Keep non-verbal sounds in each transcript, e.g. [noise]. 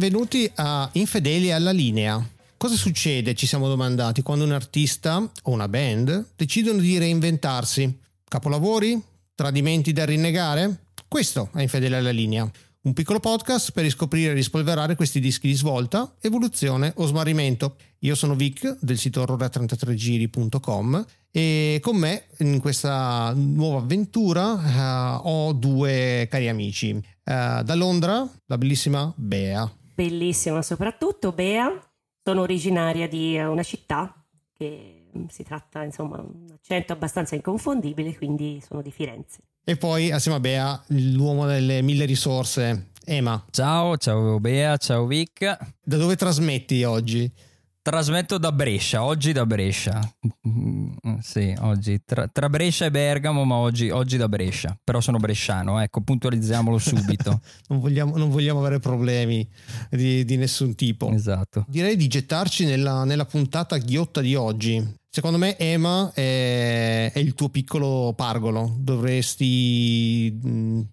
Benvenuti a Infedeli alla linea. Cosa succede, ci siamo domandati, quando un artista o una band decidono di reinventarsi? Capolavori? Tradimenti da rinnegare? Questo è Infedeli alla linea. Un piccolo podcast per riscoprire e rispolverare questi dischi di svolta, evoluzione o smarrimento. Io sono Vic del sito horror33giri.com e con me in questa nuova avventura uh, ho due cari amici. Uh, da Londra, la bellissima Bea. Bellissima soprattutto Bea, sono originaria di una città che si tratta insomma un accento abbastanza inconfondibile, quindi sono di Firenze. E poi assieme a Bea, l'uomo delle mille risorse, Ema. Ciao, ciao Bea, ciao Vic. Da dove trasmetti oggi? Trasmetto da Brescia, oggi da Brescia. Sì, oggi tra, tra Brescia e Bergamo, ma oggi, oggi, da Brescia. Però sono bresciano, ecco, puntualizziamolo subito. [laughs] non, vogliamo, non, vogliamo, avere problemi di, di, nessun tipo. Esatto. Direi di gettarci nella, nella puntata ghiotta di oggi. Secondo me Ema è, è, il tuo piccolo pargolo, dovresti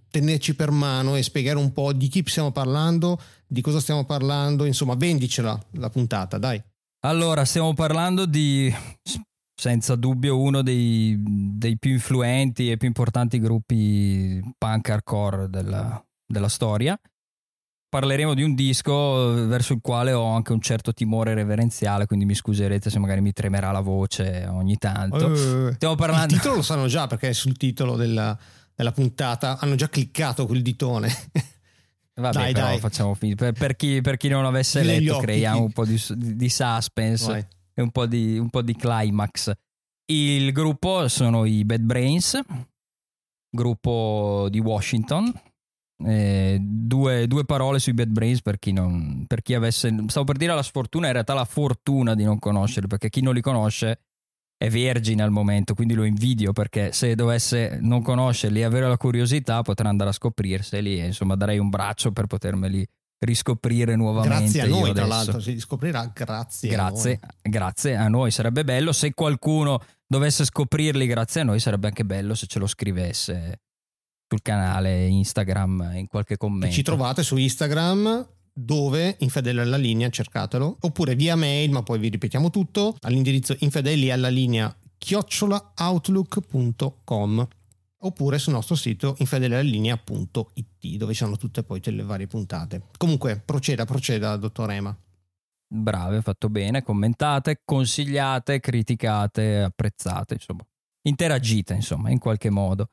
tenerci per mano e spiegare un po' di chi stiamo parlando, di cosa stiamo parlando, insomma vendicela la puntata, dai. Allora, stiamo parlando di, senza dubbio, uno dei, dei più influenti e più importanti gruppi punk hardcore della, della storia parleremo di un disco verso il quale ho anche un certo timore reverenziale, quindi mi scuserete se magari mi tremerà la voce ogni tanto. Uh, Stiamo parlando... Il titolo lo sanno già perché è sul titolo della, della puntata hanno già cliccato quel ditone. Vabbè, dai, però dai. facciamo finita. Per, per, chi, per, chi, non avesse Fili letto, creiamo un po' di, di suspense Vai. e un po' di, un po' di climax. Il gruppo sono i Bad Brains, gruppo di Washington, eh, due, due, parole sui Bad Brains per chi, non, per chi avesse. Stavo per dire la sfortuna, in realtà la fortuna di non conoscerli, perché chi non li conosce è vergine al momento, quindi lo invidio perché se dovesse non conoscerli e avere la curiosità potrà andare a scoprirseli e insomma darei un braccio per potermeli riscoprire nuovamente. Grazie a noi, tra l'altro, si scoprirà grazie, grazie a noi. Grazie a noi, sarebbe bello se qualcuno dovesse scoprirli grazie a noi, sarebbe anche bello se ce lo scrivesse sul canale Instagram in qualche commento. ci trovate su Instagram dove infedeli alla linea cercatelo oppure via mail ma poi vi ripetiamo tutto all'indirizzo infedeli alla linea chiocciolaoutlook.com oppure sul nostro sito infedelialinea.it dove ci sono tutte poi le varie puntate. Comunque proceda proceda dottor Ema. Brave fatto bene commentate consigliate criticate apprezzate insomma. Interagite insomma in qualche modo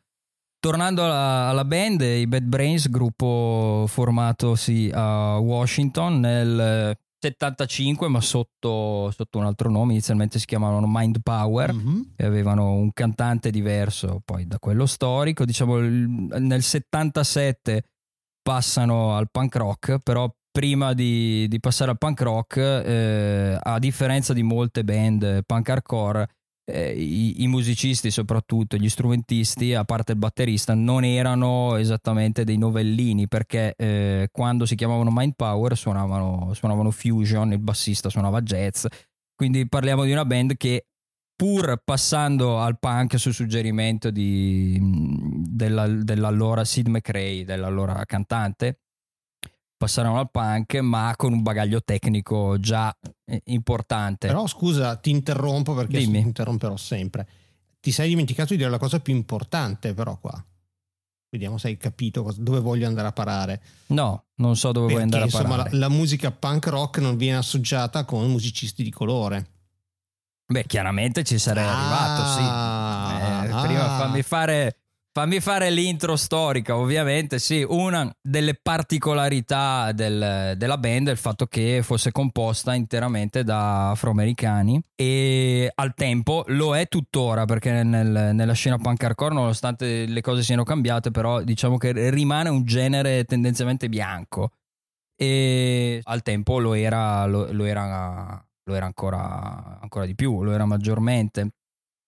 Tornando alla, alla, band, i Bad Brains, gruppo formatosi a Washington nel 75, ma sotto, sotto un altro nome, inizialmente si chiamavano Mind Power mm-hmm. e avevano un cantante diverso poi da quello storico. Diciamo nel 77 passano al punk rock, però prima di, di passare al punk rock, eh, a differenza di molte band punk hardcore, eh, i, i, musicisti, soprattutto gli strumentisti, a parte il batterista, non erano esattamente dei novellini perché eh, quando si chiamavano Mind Power suonavano, suonavano fusion, il bassista suonava jazz. Quindi parliamo di una band che pur passando al punk su suggerimento di, della, dell'allora Sid McRae, dell'allora cantante, passarono al punk, ma con un bagaglio tecnico già eh, importante. Però scusa, ti interrompo perché Dimmi. ti interromperò sempre. Ti sei dimenticato di dire la cosa più importante, però qua. Vediamo se hai capito cosa, dove voglio andare a parare. No, non so dove perché, vuoi andare a insomma, parare. La, la musica punk rock non viene associata con musicisti di colore. Beh, chiaramente ci sarei ah, arrivato, sì. Eh, ah, prima fammi fare Fammi fare l'intro storica, ovviamente, sì, una delle particolarità del, della band è il fatto che fosse composta interamente da afroamericani e al tempo lo è tuttora perché nel, nella scena punk hardcore, nonostante le cose siano cambiate, però diciamo che rimane un genere tendenzialmente bianco. E al tempo lo era, lo, lo era, lo era ancora, ancora di più, lo era maggiormente,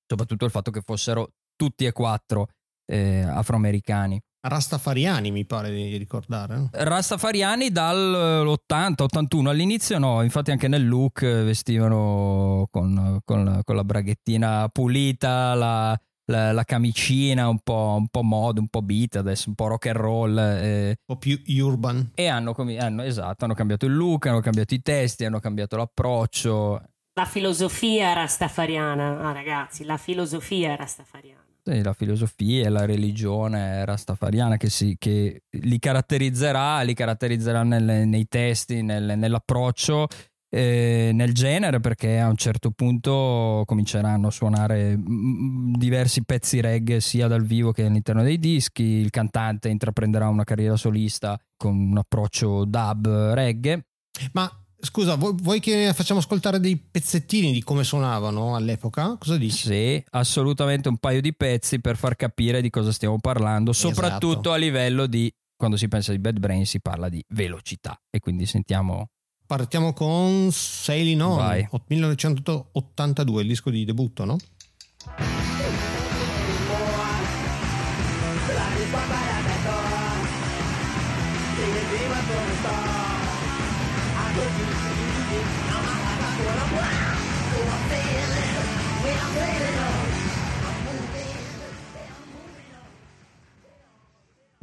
soprattutto il fatto che fossero tutti e quattro eh, afroamericani. Rastafariani mi pare di ricordare. No? Rastafariani dall'80-81 all'inizio no, infatti anche nel look vestivano con, con, con la braghettina pulita, la, la, la camicina, un po', un po' mod, un po' beat, adesso un po' rock and roll. Eh, un po' più urban. E hanno, hanno, esatto, hanno cambiato il look, hanno cambiato i testi, hanno cambiato l'approccio. La filosofia rastafariana, ah, ragazzi, la filosofia rastafariana. La filosofia e la religione rastafariana che, si, che li caratterizzerà, li caratterizzerà nelle, nei testi, nel, nell'approccio eh, nel genere perché a un certo punto cominceranno a suonare mm, diversi pezzi reggae sia dal vivo che all'interno dei dischi, il cantante intraprenderà una carriera solista con un approccio dub reggae. Ma scusa, vuoi che facciamo ascoltare dei pezzettini di come suonavano all'epoca? Cosa dici? Sì, assolutamente un paio di pezzi per far capire di cosa stiamo parlando, soprattutto esatto. a livello di quando si pensa di Bad Brain si parla di velocità e quindi sentiamo Partiamo con Sailing On, Vai. 1982, il disco di debutto, no?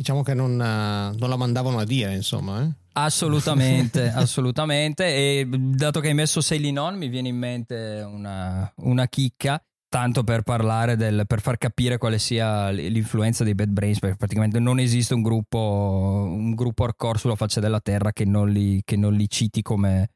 Diciamo che non, non la mandavano a dire, insomma. Eh? Assolutamente, [laughs] assolutamente. E dato che hai messo Sailing On, mi viene in mente una, una chicca. Tanto per parlare del, per far capire quale sia l'influenza dei Bad Brains, perché praticamente non esiste un gruppo, un gruppo hardcore sulla faccia della terra che non li, che non li citi come,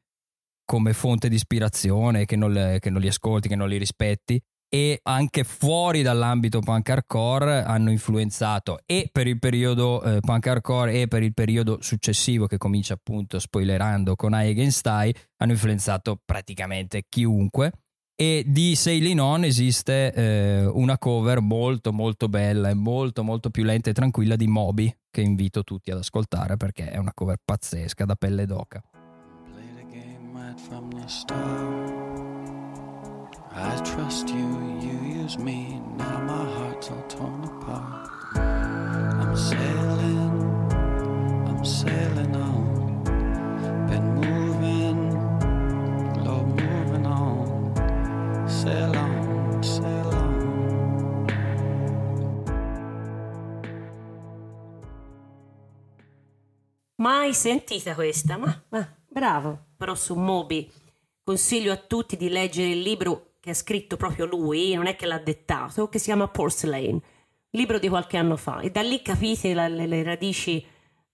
come fonte di ispirazione, che non, le, che non li ascolti, che non li rispetti e anche fuori dall'ambito punk hardcore hanno influenzato e per il periodo eh, punk hardcore e per il periodo successivo che comincia appunto spoilerando con I Against I hanno influenzato praticamente chiunque e di Sailing On esiste eh, una cover molto molto bella e molto molto più lenta e tranquilla di Moby che invito tutti ad ascoltare perché è una cover pazzesca da pelle d'oca Play the game right from the start. I trust you, you use me. Now my heart's all torn apart. I'm sailing, I'm sailing on. Been moving, Lord, moving on. Sail on, sail on. Mai sentita questa, ma, ma bravo, però su Moby. Consiglio a tutti di leggere il libro che ha scritto proprio lui, non è che l'ha dettato, che si chiama Porcelain, libro di qualche anno fa. E da lì capite la, le, le, radici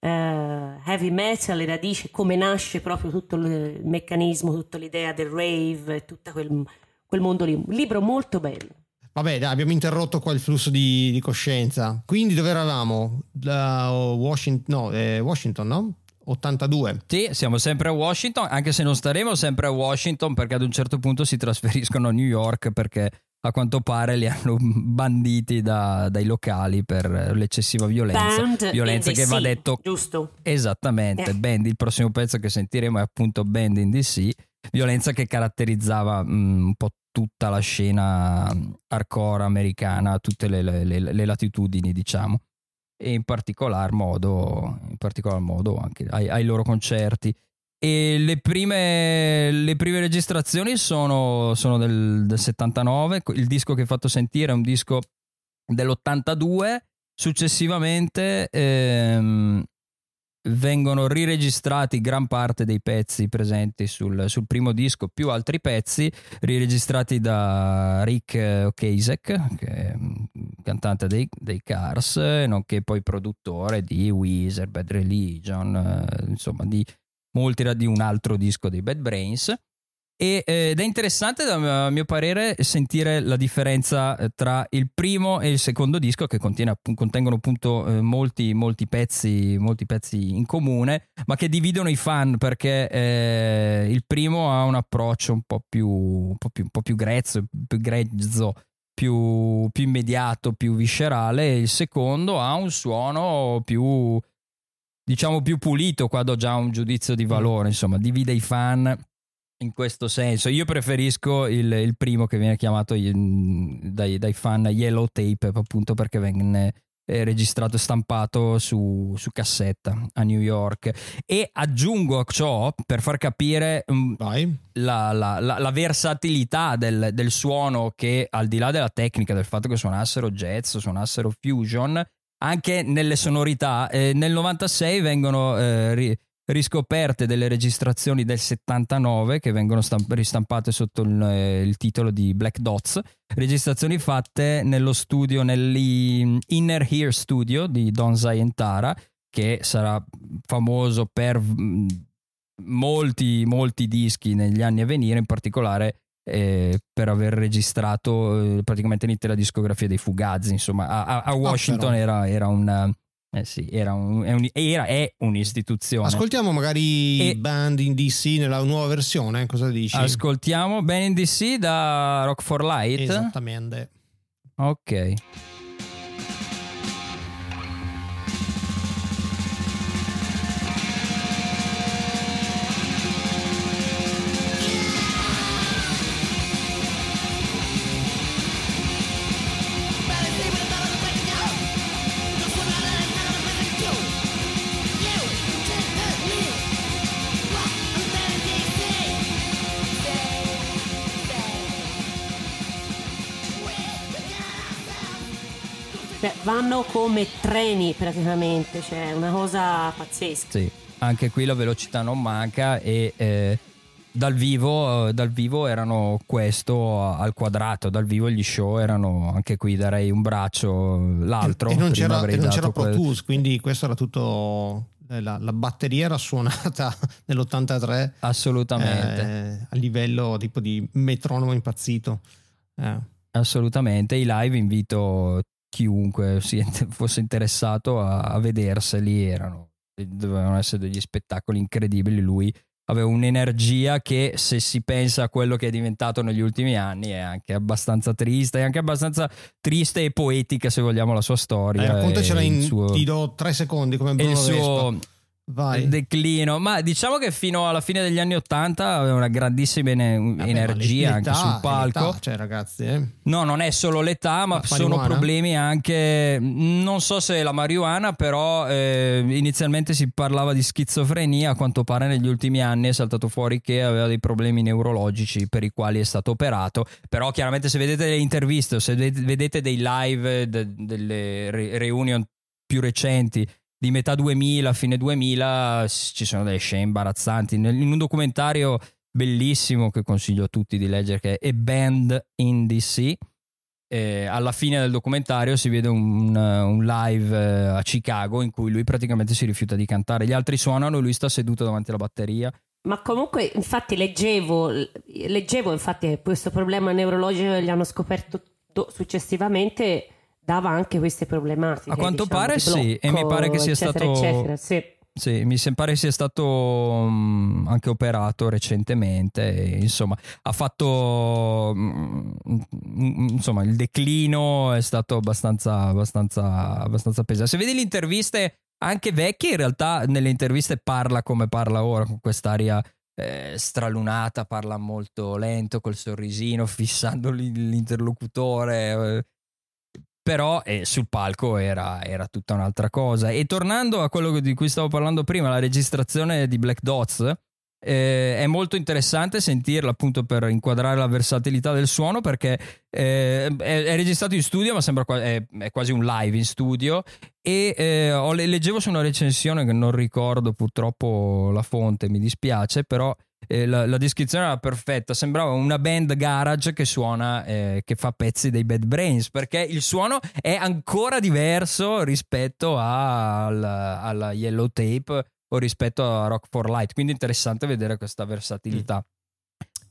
uh, heavy metal, le radici, come nasce proprio tutto il meccanismo, tutta l'idea del rave, tutto quel, quel mondo lì. Libro molto bello. Vabbè, dai, abbiamo interrotto qua il flusso di, di coscienza. Quindi dove eravamo? Uh, Washington, no, eh, Washington, no? 82. Sì, siamo sempre a Washington, anche se non staremo sempre a Washington perché ad un certo punto si trasferiscono a New York perché a quanto pare li hanno banditi da, dai locali per l'eccessiva violenza. Band violenza che DC, va detto giusto. Esattamente, eh. Band, il prossimo pezzo che sentiremo è appunto Band in DC, violenza che caratterizzava mh, mm, un po' tutta la scena hardcore americana, tutte le, le, le, le latitudini, diciamo e in particolar modo, in particolar modo anche ai, ai loro concerti. E le prime, le prime registrazioni sono, sono del, del, 79, il disco che ho fatto sentire è un disco dell'82, successivamente ehm, vengono riregistrati gran parte dei pezzi presenti sul, sul, primo disco, più altri pezzi riregistrati da Rick Ocasek, che è cantante dei, dei Cars, nonché poi produttore di Weezer, Bad Religion, eh, insomma di molti di un altro disco dei Bad Brains. E, eh, ed è interessante a mio parere sentire la differenza eh, tra il primo e il secondo disco che contiene, contengono appunto eh, molti, molti, pezzi, molti pezzi in comune ma che dividono i fan perché eh, il primo ha un approccio un po' più, un po più, un po più grezzo, più grezzo più, più immediato, più viscerale. E il secondo ha un suono più diciamo più pulito qua do già un giudizio di valore. Insomma divide i fan in questo senso. Io preferisco il, il primo che viene chiamato dai, dai, fan Yellow Tape, appunto perché venne eh, registrato e stampato su, su, cassetta a New York. E aggiungo a ciò per far capire um, la, la, la, la, versatilità del, del, suono che al di là della tecnica, del fatto che suonassero jazz, suonassero fusion, anche nelle sonorità, eh, nel 96 vengono eh, ri, riscoperte delle registrazioni del 79 che vengono stamp- ristampate sotto il, eh, il, titolo di Black Dots, registrazioni fatte nello studio, nell'Inner Ear Studio di Don Zayentara, che sarà famoso per mm, molti, molti dischi negli anni a venire, in particolare eh, per aver registrato eh, praticamente l'intera discografia dei Fugazi, insomma. A, a Washington ah, era, era una eh sì, era, un, è, un, era è un'istituzione. Ascoltiamo magari e... Band in DC nella nuova versione, cosa dici? Ascoltiamo Band in DC da Rock for Light. Esattamente. Ok. Cioè, vanno come treni praticamente, cioè una cosa pazzesca. Sì, anche qui la velocità non manca e eh, dal, vivo, dal vivo erano questo al quadrato, dal vivo gli show erano anche qui darei un braccio, l'altro. E, e non c'era, e non c'era Pro Tools, quindi questo era tutto eh, la, la, batteria era suonata [laughs] nell'83 assolutamente eh, a livello tipo di metronomo impazzito eh. assolutamente i live invito chiunque fosse interessato a, a vederseli erano dovevano essere degli spettacoli incredibili lui aveva un'energia che se si pensa a quello che è diventato negli ultimi anni è anche abbastanza triste, è anche abbastanza triste e poetica se vogliamo la sua storia. Eh, raccontacela in, suo, ti do tre secondi come Bruno il suo. Vai. declino. Ma diciamo che fino alla fine degli anni Ottanta aveva una grandissima Vabbè, energia anche sul palco. Cioè, ragazzi, eh. No, non è solo l'età, ma la sono marijuana? problemi anche. Non so se la marijuana, però eh, inizialmente si parlava di schizofrenia. A quanto pare negli ultimi anni è saltato fuori che aveva dei problemi neurologici per i quali è stato operato. Però, chiaramente, se vedete le interviste o se vedete dei live, de- delle re- reunion più recenti di metà 2000, fine 2000, ci sono delle scene imbarazzanti. In un documentario bellissimo che consiglio a tutti di leggere, che è A Band in DC. Eh, alla fine del documentario si vede un, un live eh, a Chicago in cui lui praticamente si rifiuta di cantare. Gli altri suonano lui sta seduto davanti alla batteria. Ma comunque, infatti, leggevo, leggevo infatti, che questo problema neurologico gli hanno scoperto successivamente dava anche queste problematiche. A quanto diciamo, pare blocco, sì, e mi pare che sia eccetera, stato... Eccetera, sì. Sì, mi pare sia stato um, anche operato recentemente, insomma, ha fatto um, insomma, il declino è stato abbastanza, abbastanza, abbastanza pesante. Se vedi le interviste anche vecchie, in realtà nelle interviste parla come parla ora, con quest'aria eh, stralunata, parla molto lento, col sorrisino, [laughs] fissando l'interlocutore. Però eh, sul palco era, era, tutta un'altra cosa. E tornando a quello di cui stavo parlando prima, la registrazione di Black Dots, eh, è molto interessante sentirla appunto per inquadrare la versatilità del suono perché eh, è, è, registrato in studio ma sembra è, è, quasi un live in studio e eh, ho, leggevo su una recensione che non ricordo purtroppo la fonte mi dispiace però eh, la, la, descrizione era perfetta, sembrava una band garage che suona, eh, che fa pezzi dei Bad Brains, perché il suono è ancora diverso rispetto alla, alla Yellow Tape o rispetto a Rock for Light, quindi interessante vedere questa versatilità. Mm.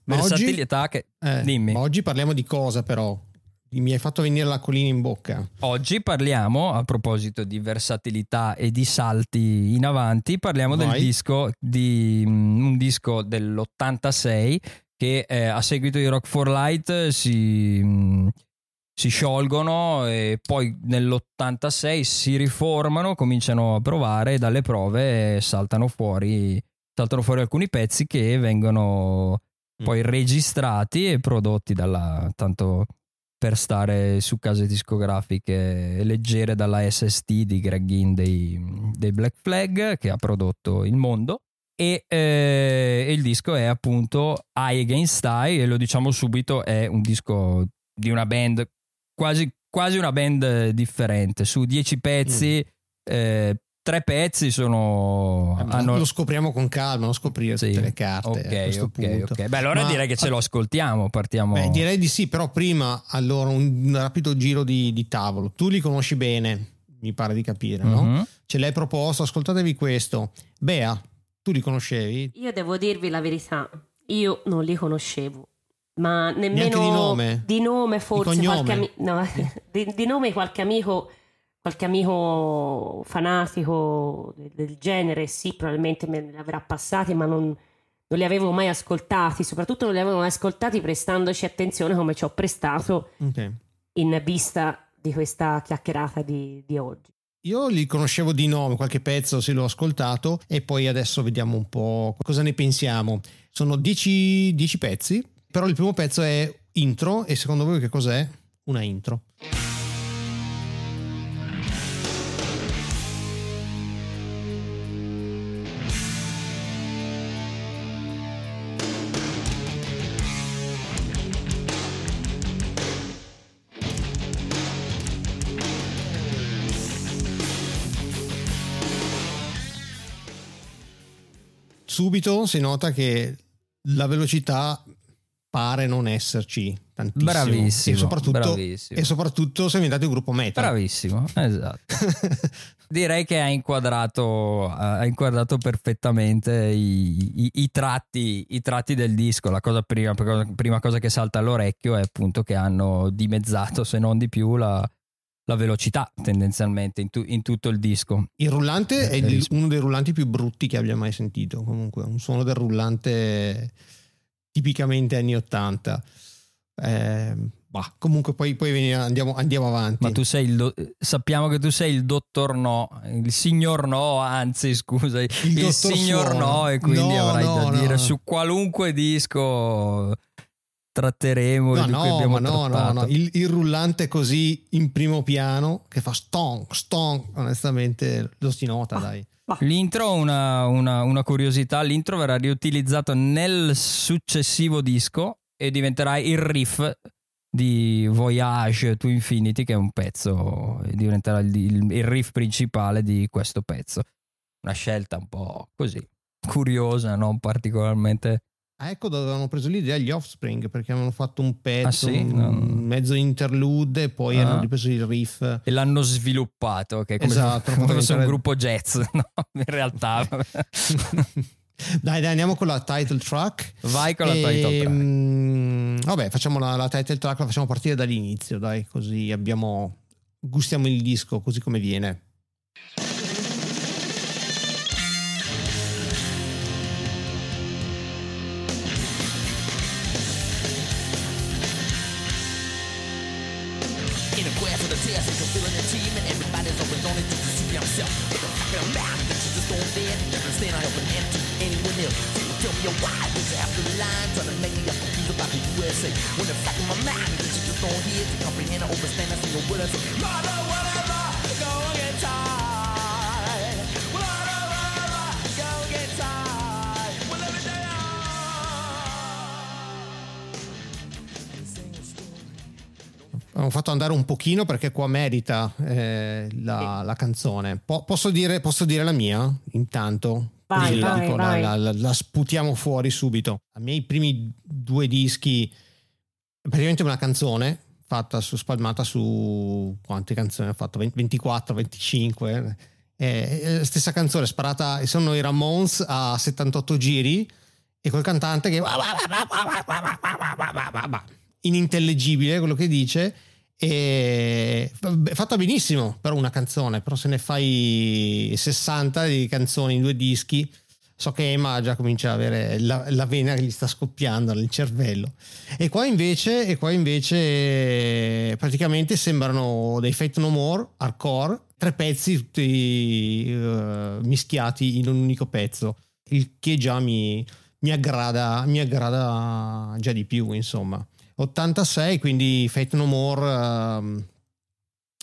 Ma versatilità oggi, che... Eh, Dimmi. Ma oggi parliamo di cosa però? Mi hai fatto venire l'acquolina in bocca. Oggi parliamo, a proposito di versatilità e di salti in avanti, parliamo Vai. del disco di mm, un disco dell'86 che eh, a seguito di Rock for Light si, mm, si sciolgono e poi nell'86 si riformano, cominciano a provare e dalle prove saltano fuori, saltano fuori alcuni pezzi che vengono mm. poi registrati e prodotti dalla tanto per stare su case discografiche leggere dalla SST di Greg Ginn dei, dei Black Flag che ha prodotto Il Mondo e eh, il disco è appunto Eye Against Eye e lo diciamo subito è un disco di una band quasi, quasi una band differente su dieci pezzi mm. eh, tre pezzi sono. Eh, hanno... Lo scopriamo con calma, non scoprire sì. tutte le carte. Ok, ok, ok. Beh, allora Ma... direi che ce lo ascoltiamo. Partiamo. Beh, direi di sì, però prima allora un rapido giro di, di tavolo. Tu li conosci bene, mi pare di capire, no? Mm-hmm. Ce l'hai proposto, ascoltatevi questo. Bea, tu li conoscevi? Io devo dirvi la verità, io non li conoscevo. Ma nemmeno di nome, di nome forse di qualche amico, no, [laughs] di, di nome qualche amico qualche amico fanatico del, genere, sì, probabilmente me li avrà passati, ma non, non, li avevo mai ascoltati, soprattutto non li avevo mai ascoltati prestandoci attenzione come ci ho prestato okay. in vista di questa chiacchierata di, di, oggi. Io li conoscevo di nome, qualche pezzo se l'ho ascoltato e poi adesso vediamo un po' cosa ne pensiamo. Sono 10 pezzi, però il primo pezzo è intro e secondo voi che cos'è? Una intro. Subito si nota che la velocità pare non esserci tantissimo. Bravissimo. E soprattutto, bravissimo. E soprattutto se diventato il gruppo meta. Bravissimo, esatto. [laughs] Direi che ha inquadrato, ha inquadrato perfettamente i, i, i, tratti, i, tratti, del disco. La cosa prima, prima cosa che salta all'orecchio è appunto che hanno dimezzato, se non di più, la, la velocità tendenzialmente in, tu, in, tutto il disco. Il rullante è il, uno dei rullanti più brutti che abbia mai sentito, comunque un suono del rullante tipicamente anni 80. Eh, bah, comunque poi, poi andiamo, andiamo, avanti. Ma tu sei il sappiamo che tu sei il dottor no, il signor no, anzi scusa, il, il signor suono. no e quindi no, avrai no, da no. dire su qualunque disco tratteremo no, no, ma no, no, no, il, il, rullante così in primo piano che fa stonk, stonk, onestamente lo si nota, ah, dai. L'intro, una, una, una, curiosità, l'intro verrà riutilizzato nel successivo disco e diventerà il riff di Voyage to Infinity, che è un pezzo, diventerà il, il, il riff principale di questo pezzo. Una scelta un po' così, curiosa, non particolarmente Ah, ecco dove avevano preso l'idea gli Offspring perché avevano fatto un pezzo, ah, sì? un mezzo interlude e poi ah. hanno ripreso il riff. E l'hanno sviluppato, che è come esatto, se fosse un gruppo jazz, [laughs] no? In realtà. [laughs] dai, dai, andiamo con la title track. Vai con la e, title track. Mh, mm, vabbè, facciamo la, la title track, la facciamo partire dall'inizio, dai, così abbiamo gustiamo il disco così come viene. Andare un pochino perché qua merita eh, la, la, canzone. Po- posso, dire, posso, dire, la mia intanto? Vai, vai, dico, vai. La, la, la, sputiamo fuori subito. I primi due dischi, praticamente una canzone fatta su, spalmata su quante canzoni ho fatto? 24, 25. Eh, stessa canzone sparata, sono i Ramones a 78 giri e quel cantante che inintellegibile quello che dice e fatta benissimo per una canzone però se ne fai 60 di canzoni in due dischi so che Emma già comincia ad avere la, la, vena che gli sta scoppiando nel cervello. E qua invece, e qua invece praticamente sembrano dei Fate No More hardcore tre pezzi tutti uh, mischiati in un unico pezzo il che già mi, mi aggrada mi aggrada già di più insomma 86, quindi Fate No More ehm,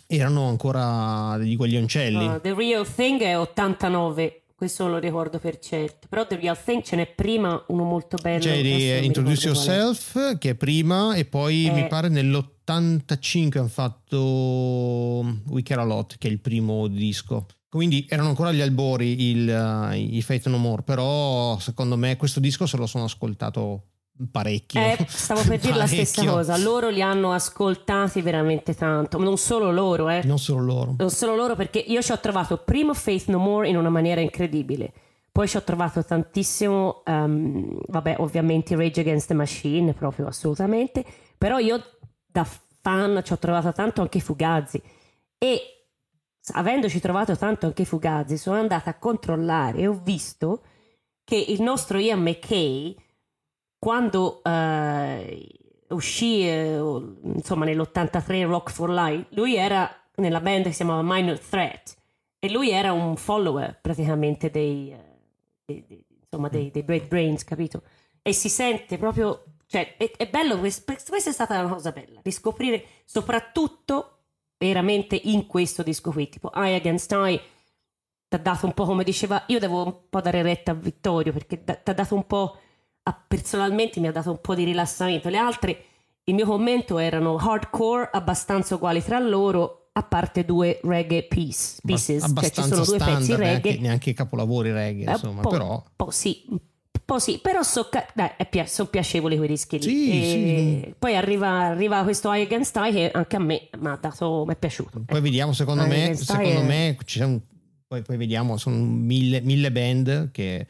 erano ancora degli guaglioncelli. Uh, The Real Thing è 89, questo lo ricordo per certo. Però The Real Thing ce n'è prima uno molto bello. Mi Introduce. Yourself, che è prima, e poi Eh. mi pare nell'85 hanno fatto We Care A Lot, che è il primo disco. Quindi erano ancora agli albori il, uh, i Fate No More, però secondo me questo disco se lo sono ascoltato parecchio. Eh, stavo per dire la stessa cosa. Loro li hanno ascoltati veramente tanto. Non solo loro, eh. Non solo loro. Non solo loro, perché io ci ho trovato primo Faith No More in una maniera incredibile. Poi ci ho trovato tantissimo, ehm, vabbè, ovviamente Rage Against the Machine, proprio assolutamente. Però io da fan ci ho trovato tanto anche Fugazi. E avendoci trovato tanto anche Fugazi, sono andata a controllare e ho visto che il nostro Ian McKay, quando eh, uscì eh, insomma nell'83 Rock for Life, lui era nella band che si chiamava Minor Threat e lui era un follower praticamente dei, eh, dei- dei- insomma, dei, dei Great Brains, capito? E si sente proprio, cioè è, è bello, quest- questa è stata una cosa bella, riscoprire soprattutto veramente in questo disco qui, tipo Eye Against Eye ti ha dato un po' come diceva, io devo un po' dare retta a Vittorio perché ti ha dato un po', personalmente mi ha dato un po' di rilassamento. Le altre, il mio commento erano hardcore abbastanza uguali tra loro, a parte due reggae piece, pieces, cioè ci sono due pezzi standard, reggae. neanche, neanche capolavori reggae, Eh, insomma, un po', però un po' sì, un po' sì, però so dai, sono piacevoli quei dischi lì. Sì, sì. Poi arriva, arriva questo Eye Against Eye che anche a me mi ha dato, mi è piaciuto. poi vediamo, secondo Eye me, secondo è- me sono- poi, poi vediamo, sono mille, mille band che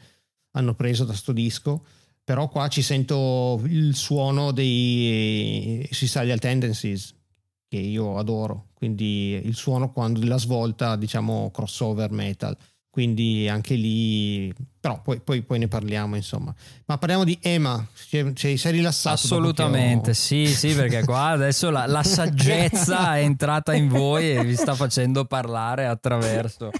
hanno preso da sto disco, però qua ci sento il suono dei Suicidal Tendencies, che io adoro, quindi il suono quando la svolta, diciamo, crossover metal. Quindi anche lì, però poi, poi- poi ne parliamo, insomma. Ma parliamo di Ema, ci sei rilassato? che ho- Assolutamente, sì, sì, perché qua [laughs] adesso la, la saggezza è entrata in voi e vi sta facendo parlare attraverso.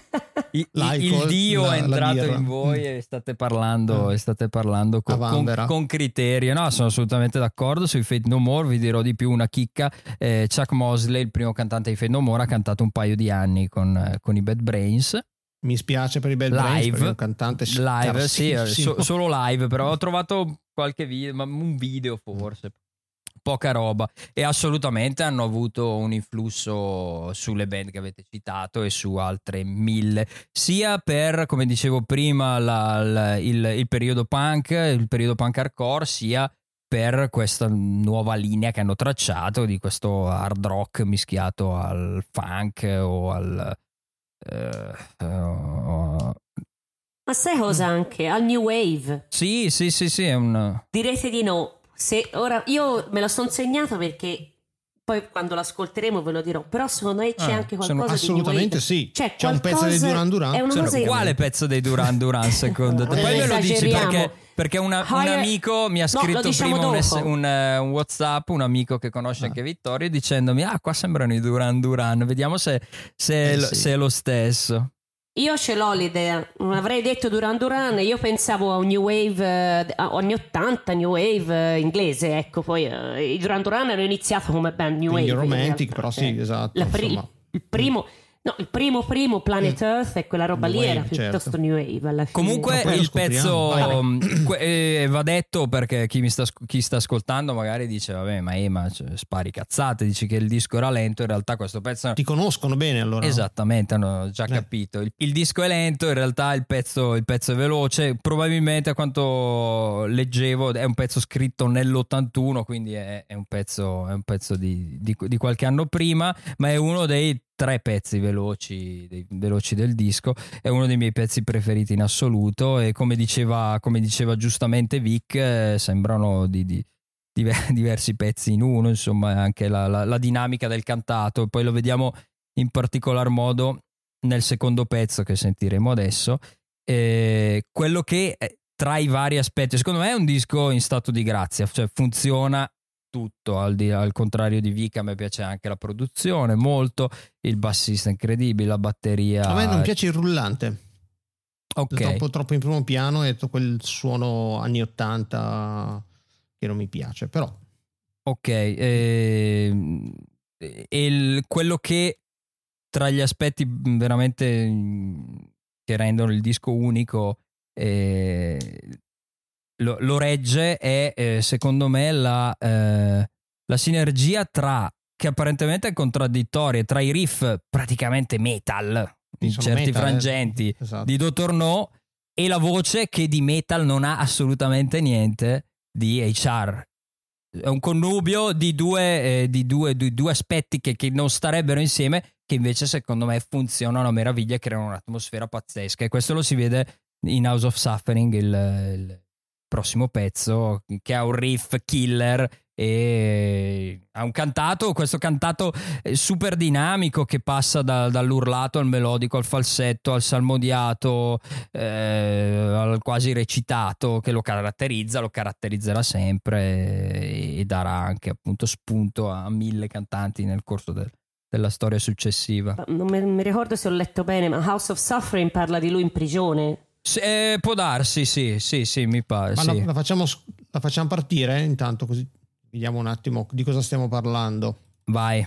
I- il Dio la- è entrato in voi e state parlando, Ah. e state parlando con, con, con criterio. No, sono assolutamente d'accordo sui Fate No More. Vi dirò di più una chicca. Eh, Chuck Mosley, il primo cantante di Fate No More, ha cantato un paio di anni con, eh, con i Bad Brains. Mi spiace per i Bad Live, un cantante live, sì, so- solo live, però ho trovato qualche video, ma un video forse, poca roba. E assolutamente hanno avuto un influsso sulle band che avete citato e su altre mille, sia per, come dicevo prima, la- la- il, il periodo punk, il periodo punk hardcore, sia per questa nuova linea che hanno tracciato di questo hard rock mischiato al funk o al... eh, eh, Ma sai cosa anche? Al New Wave. sì, sì, sì, sì, è un... Direte di no. Se ora io me la sono segnato perché poi quando l'ascolteremo ve lo dirò. Però secondo me c'è Ah, anche sono- qualcosa di New Assolutamente sì. C'è, C'è un pezzo dei Duran Duran. È una Sono- cosa quale pezzo dei Duran Duran [laughs] secondo te? Poi me lo dici perché, perché una- un amico mi ha No, lo scritto diciamo prima un, un, eh, un Whatsapp, un amico che conosce Ah. anche Vittorio, dicendomi: Ah, qua sembrano i Duran Duran. Vediamo se, se è, Eh, lo- sì. se è lo stesso. Io ce l'ho l'idea, non avrei detto Duran Duran, io pensavo a un New Wave, eh, anni 80, New Wave eh, inglese, ecco, poi eh, i Duran Duran hanno iniziato come band New Quindi Wave. romantic, però sì, eh. esatto, La pri- il primo, no, il primo primo Planet Earth e quella roba New lì era Wave, piuttosto certo. New Wave alla fine. Comunque il pezzo mm, eh, va detto perché chi mi sta, chi sta ascoltando magari dice vabbè ma Ema cioè, spari cazzate, dici che il disco era lento, in realtà questo pezzo Ti conoscono bene allora. Esattamente, hanno già Eh. capito. Il, il disco è lento, in realtà il pezzo, il pezzo è veloce. Probabilmente, a quanto leggevo, è un pezzo scritto nell'81, quindi è, è un pezzo, è un pezzo di, di- di qualche anno prima, ma è uno dei tre pezzi veloci, dei- veloci del disco. È uno dei miei pezzi preferiti in assoluto. E come diceva, come diceva giustamente Vic, eh, sembrano di- di, diver- [laughs] diversi pezzi in uno, insomma, anche la, la- la dinamica del cantato. Poi lo vediamo in particolar modo nel secondo pezzo che sentiremo adesso. Eh, quello che tra i vari aspetti, secondo me è un disco in stato di grazia, cioè funziona tutto, al, di- al contrario di Vic a me piace anche la produzione, molto, il bassista incredibile, la batteria... A me non piace il rullante. Ok, Troppo, troppo in primo piano e tutto quel suono anni 80 che non mi piace, però Ok, ehm, e il- quello che tra gli aspetti veramente che rendono il disco unico eh, lo, lo regge è eh, secondo me la, eh, la sinergia tra che apparentemente è contraddittoria tra i riff praticamente metal in certi metal, eh. frangenti Esatto. di Dr. No e la voce che di metal non ha assolutamente niente di HR. È un connubio di due, eh, di due- di due aspetti che, che non starebbero insieme, che invece secondo me funzionano a meraviglia e creano un'atmosfera pazzesca. E questo lo si vede in House of Suffering, il, il prossimo pezzo, che ha un riff killer e ha un cantato, questo cantato eh, super dinamico che passa da- dall'urlato al melodico, al falsetto, al salmodiato, eh, al quasi recitato che lo caratterizza, lo caratterizzerà sempre e, e darà anche appunto spunto a mille cantanti nel corso del- della storia successiva. Non mi, mi ricordo se ho letto bene, ma House of Suffering parla di lui in prigione. Se- eh, può darsi, sì, sì, sì, mi pare. Ma sì. la, la facciamo, la facciamo partire intanto così vediamo un attimo di cosa stiamo parlando. Vai.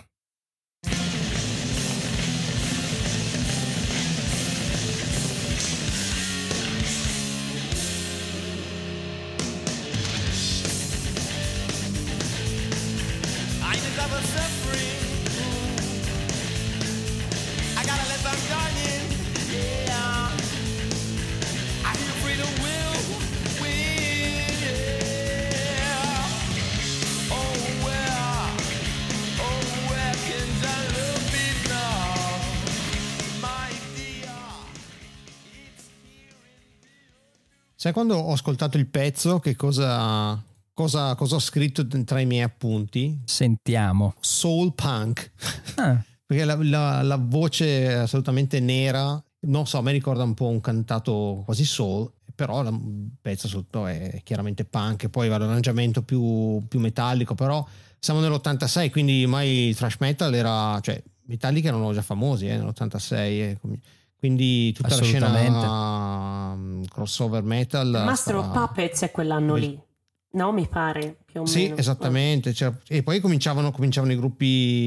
Sai quando ho ascoltato il pezzo che cosa, cosa, cosa ho scritto tra i miei appunti? Sentiamo. Soul punk. Ah, [laughs] Perché la, la- la voce assolutamente nera, non so, me ricorda un po' un cantato quasi soul, però il pezzo sotto è chiaramente punk, e poi va l'arrangiamento più, più metallico, però siamo nell'86, quindi mai il thrash metal era, cioè, Metallica erano già famosi eh, nell'86, eh, quindi tutta la scena um, crossover metal. Master of Puppets è quell'anno lì. No, mi pare più o Sì, meno. esattamente. cioè, e poi cominciavano, cominciavano i gruppi,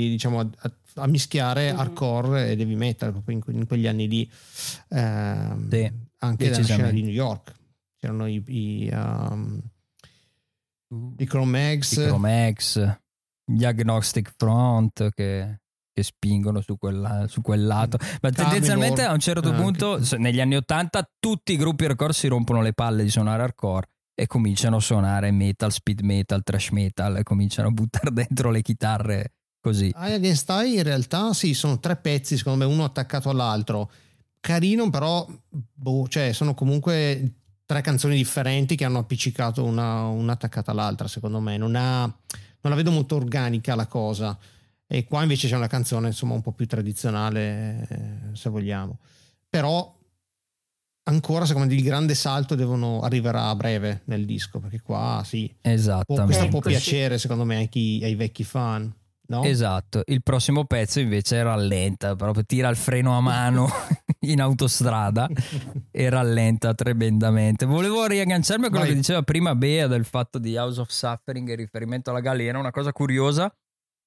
diciamo, a, a- mischiare Mhm. hardcore e heavy metal proprio in, in quegli anni lì. Ehm, Sì, anche nella scena di New York. C'erano i, i, um, i Chromex. i Chromex, gli Agnostic Front che, che spingono su, quella- su quel lato. Ma tendenzialmente Carnivore, a un certo punto, se- negli anni 80, tutti i gruppi hardcore si rompono le palle di suonare hardcore e cominciano a suonare metal, speed metal, trash metal e cominciano a buttare [laughs] dentro le chitarre così. Eye Against Eye in realtà sì, sono tre pezzi, secondo me, uno attaccato all'altro. Carino, però, boh, cioè, sono comunque tre canzoni differenti che hanno appiccicato una, una attaccata all'altra, secondo me. Non, ha, non la vedo molto organica la cosa. E qua invece c'è una canzone, insomma, un po' più tradizionale, eh, se vogliamo. Però ancora, secondo me, il grande salto devono arriverà a breve nel disco, perché qua sì, Esattamente. questo può piacere, secondo me, ai, chi- ai vecchi fan. No? Esatto, il prossimo pezzo invece rallenta, proprio tira il freno a mano [laughs] in autostrada e rallenta tremendamente. Volevo riagganciarmi a quello Vai. che diceva prima Bea del fatto di House of Suffering in riferimento alla galena. Una cosa curiosa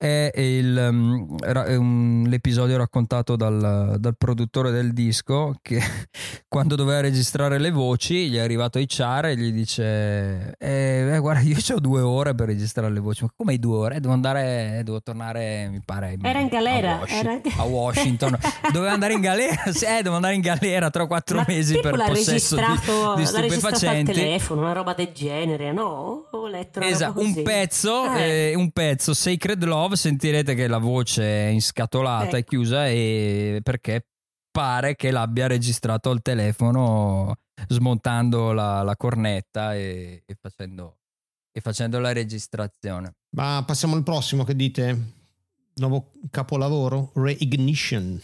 è il, um, ra- l'episodio raccontato dal, dal produttore del disco che [laughs] quando doveva registrare le voci gli è arrivato HR e gli dice eh, eh, guarda io ho due ore per registrare le voci ma come hai due ore? Eh, devo andare devo tornare mi pare Era in galera, a, Washi- era a Washington doveva andare in galera eh, devo andare in galera tra quattro Ma mesi per possesso di, di stupefacenti telefono, una roba del genere, no? Ho letto Esatto, un pezzo, eh, un pezzo Sacred Love, sentirete che la voce è inscatolata e Ecco. chiusa e perché pare che l'abbia registrato al telefono smontando la, la cornetta e, e facendo, e facendo la registrazione. Ma passiamo al prossimo, che dite? Nuovo capolavoro. Reignition,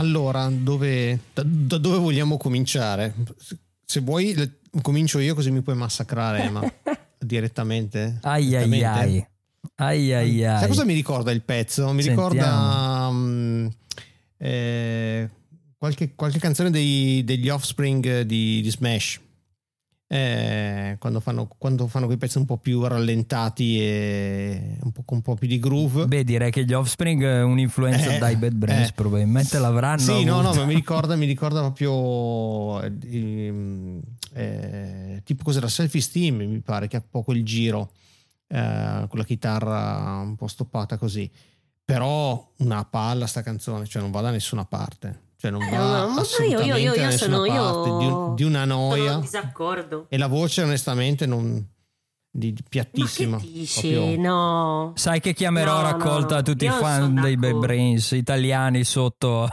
Allora, dove, da, da dove vogliamo cominciare? Se vuoi, le- comincio io così mi puoi massacrare, ma [laughs] direttamente. Ai direttamente. ai. Ai ai ai. Sai cosa mi ricorda il pezzo? Mi Sentiamo. ricorda mm, eh, qualche, qualche canzone dei- degli Offspring di, di Smash. Eh, quando, fanno, quando fanno quei pezzi un po' più rallentati e un po', con un po' più di groove. Beh, direi che gli Offspring eh, un'influenza Eh, dai Bad Brains eh. probabilmente l'avranno Sì, no, no, avuto. ma mi [laughs] ricorda, mi ricorda proprio eh, ehm, eh, tipo cos'era Selfie Steam, mi pare che ha poco il giro eh, con la chitarra un po' stoppata così. Però una palla sta canzone, cioè non va da nessuna parte. Cioè non Eh, va no, ma io- assolutamente io- io nessuna sono- io- parte, di, un- di una Sono noia. in disaccordo. E la voce onestamente non di, Ma piattissima. che dici? proprio- No. Sai che chiamerò No, raccolta no. tutti Io i fan sono dei Bad. Brains italiani sotto,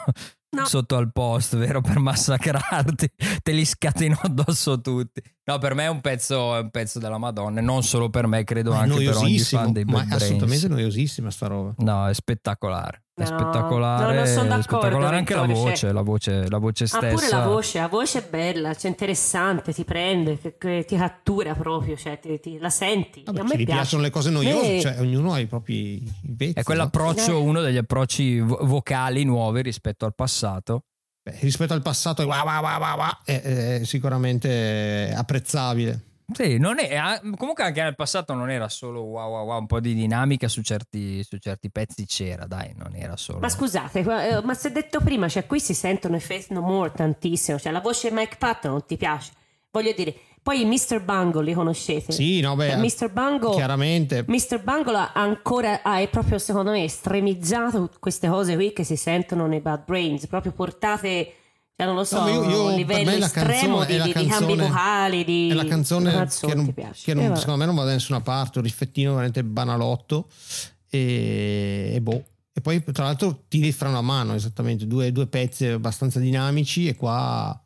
No. sotto al post, vero? Per massacrarti, [laughs] te li scatino addosso tutti. No, per me è un pezzo, è un pezzo della Madonna, e non solo per me, credo Ma è anche per ogni fan dei ma Bad è Brains. assolutamente noiosissima sta roba. No, è spettacolare. È No, spettacolare, no, non son è d'accordo, spettacolare anche la voce, cioè- la voce, la voce Ah, stessa. pure la voce, la voce è bella, cioè interessante, ti prende, che- che ti cattura proprio, cioè ti, ti- la senti. Vabbè, a ci me piace. piacciono le cose noiose, Eh, cioè ognuno ha i propri vezzi. È no? quell'approccio, Eh. uno degli approcci vo- vocali nuovi rispetto al passato. Beh, rispetto al passato, wah, wah, wah, wah, wah, è, è sicuramente apprezzabile. Sì, non è, ah, comunque anche nel passato non era solo wow wow wow, un po' di dinamica su certi, su certi pezzi c'era, dai, non era solo... Ma scusate, eh, ma se detto prima, cioè qui si sentono i Faith No More tantissimo, cioè la voce di Mike Patton non ti piace. Voglio dire, poi i Mr. Bungle li conoscete? Sì, no, beh, Eh, Mr. Bungle chiaramente. Mr. Bungle ha ancora ha è proprio secondo me estremizzato queste cose qui che si sentono nei Bad Brains, proprio portate cioè non lo so, No, io- io- un livello estremo canzone- di, è la di- di cambi canzone- vocali, di È la canzone, una che, non, che non- Eh, secondo me non va da nessuna parte, un riffettino veramente banalotto e, e boh. E poi tra l'altro tiri fra una mano esattamente, due, due pezzi abbastanza dinamici e qua...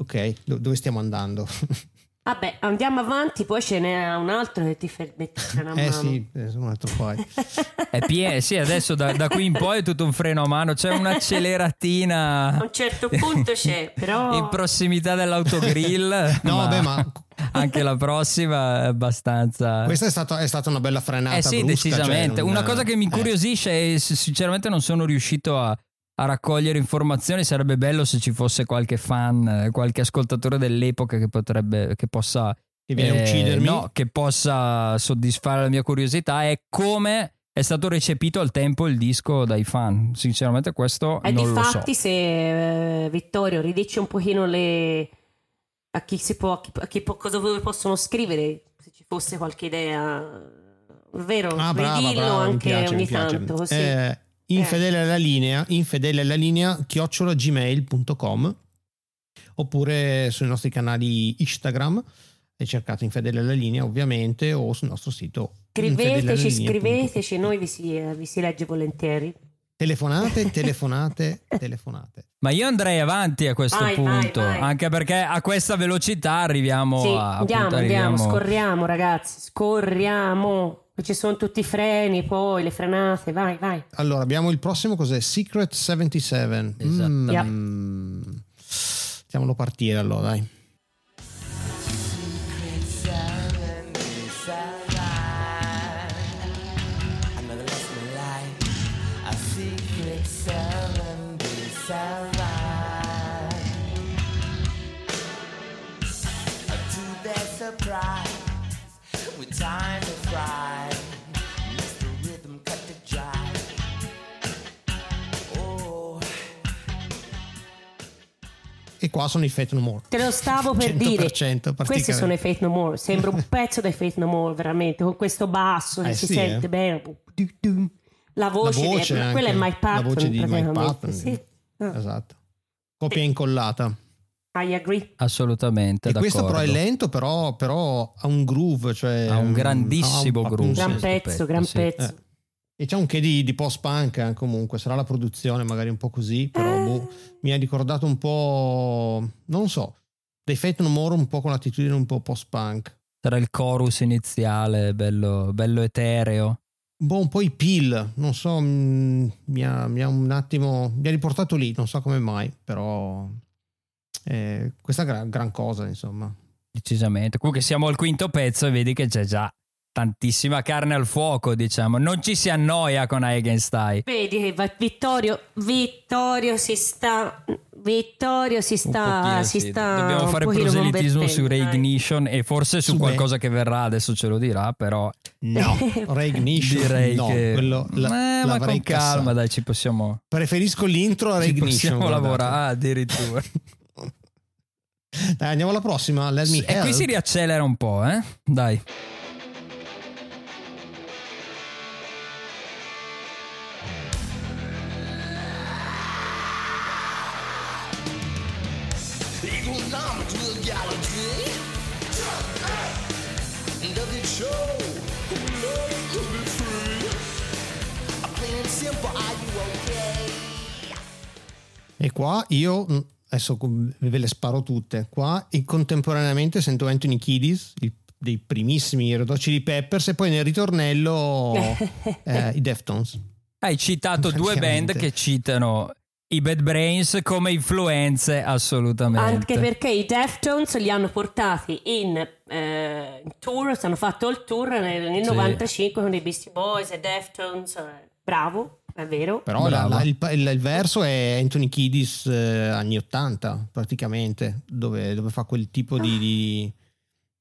Ok, do- dove stiamo andando? [laughs] Vabbè, andiamo avanti, poi ce n'è un altro che ti fer- metti fra una eh mano. sì, eh, sono un altro qua. [laughs] È pie- sì, adesso da, da qui in poi è tutto un freno a mano, c'è A un'acceleratina un certo punto c'è, però [laughs] in prossimità dell'autogrill. [laughs] No, vabbè, ma anche la prossima è abbastanza... questa è stata, è stata una bella frenata. Eh sì, brusca, decisamente. cioè, non- Una cosa che mi eh. incuriosisce e sinceramente non sono riuscito a, a raccogliere informazioni. Sarebbe bello se ci fosse qualche fan, eh, qualche ascoltatore dell'epoca che potrebbe, che possa, Che viene a eh, uccidermi. no, che possa soddisfare la mia curiosità. È come è stato recepito al tempo il disco dai fan. Sinceramente, questo E non lo so. difatti se eh, Vittorio ridici un pochino le a chi si può a chi, a chi può- cosa dove possono scrivere se ci fosse qualche idea vero Ah, brava, ridillo brava, mi anche piace, ogni mi piace. tanto così Eh, infedele alla linea, infedele alla linea, chiocciola gmail.com oppure sui nostri canali Instagram e cercate infedele alla linea ovviamente o sul nostro sito scriveteci scriveteci noi vi si, eh, vi si legge volentieri telefonate telefonate telefonate. Ma io andrei avanti a questo Vai, vai, punto, vai. anche perché a questa velocità arriviamo sì, a andiamo appunto, andiamo arriviamo- scorriamo ragazzi scorriamo. Ci sono tutti i freni poi le frenate vai vai. Allora abbiamo il prossimo cos'è? Secret 77 Esattamente. Mm. facciamolo partire allora dai e qua sono i Fate No More Te lo stavo per 100% dire. Questi sono i Faith No More. Sembra un pezzo dei Faith No More, veramente, con questo basso che Eh si sì, sente eh. bene. La voce, la voce anche, quella è Mike Patton. la voce di Mike Patton Sì. Ah, esatto copia incollata I agree. Assolutamente. e questo però è d'accordo. lento però, però ha un groove cioè Ha un grandissimo ha un- groove. un Gran pezzo, pezzo, gran sì. pezzo. Eh. E c'è un che di, di post-punk eh, comunque sarà la produzione magari un po' così però Eh. boh, mi ha ricordato un po' non so dei Fate No More un po' con l'attitudine un po' post-punk Sarà il chorus iniziale, bello, bello etereo. boh, un po' i pill, non so, mm, mi ha, mi ha un attimo, mi ha riportato lì, non so come mai, però eh, questa è gran, gran cosa, insomma. Decisamente. Comunque siamo al quinto pezzo e vedi che c'è già tantissima carne al fuoco, diciamo. Non ci si annoia con Eigenstein. Vedi Vittorio, Vittorio si sta. Vittorio si sta. pochino si sì. sta Dobbiamo fare proselitismo su convertendo, dai. Reignition e forse su Su me. qualcosa che verrà, adesso ce lo dirà, però No, [laughs] Reignition, direi no, che... quello la- Eh, ma con calma, dai, ci possiamo, Preferisco l'intro a ci Reignition. possiamo guardate. lavorare ah, addirittura. [laughs] Dai, andiamo alla prossima. Let me e qui si riaccelera un po', eh? Dai. E qua io mm, adesso ve le sparo tutte. Qua e contemporaneamente sento Anthony Kiddis, il- dei primissimi Red Hot Chili Peppers, e poi nel ritornello [laughs] eh, i Deftones. Hai citato due band che citano i Bad Brains come influenze assolutamente. Anche perché i Deftones li hanno portati in, eh, tour, hanno fatto il tour nel, nel Sì. 95 con i Beastie Boys e Deftones. eh, Bravo, è vero. Però la- la- il, il- il verso è Anthony Kiddis eh, anni 80 praticamente, dove, dove fa quel tipo di, di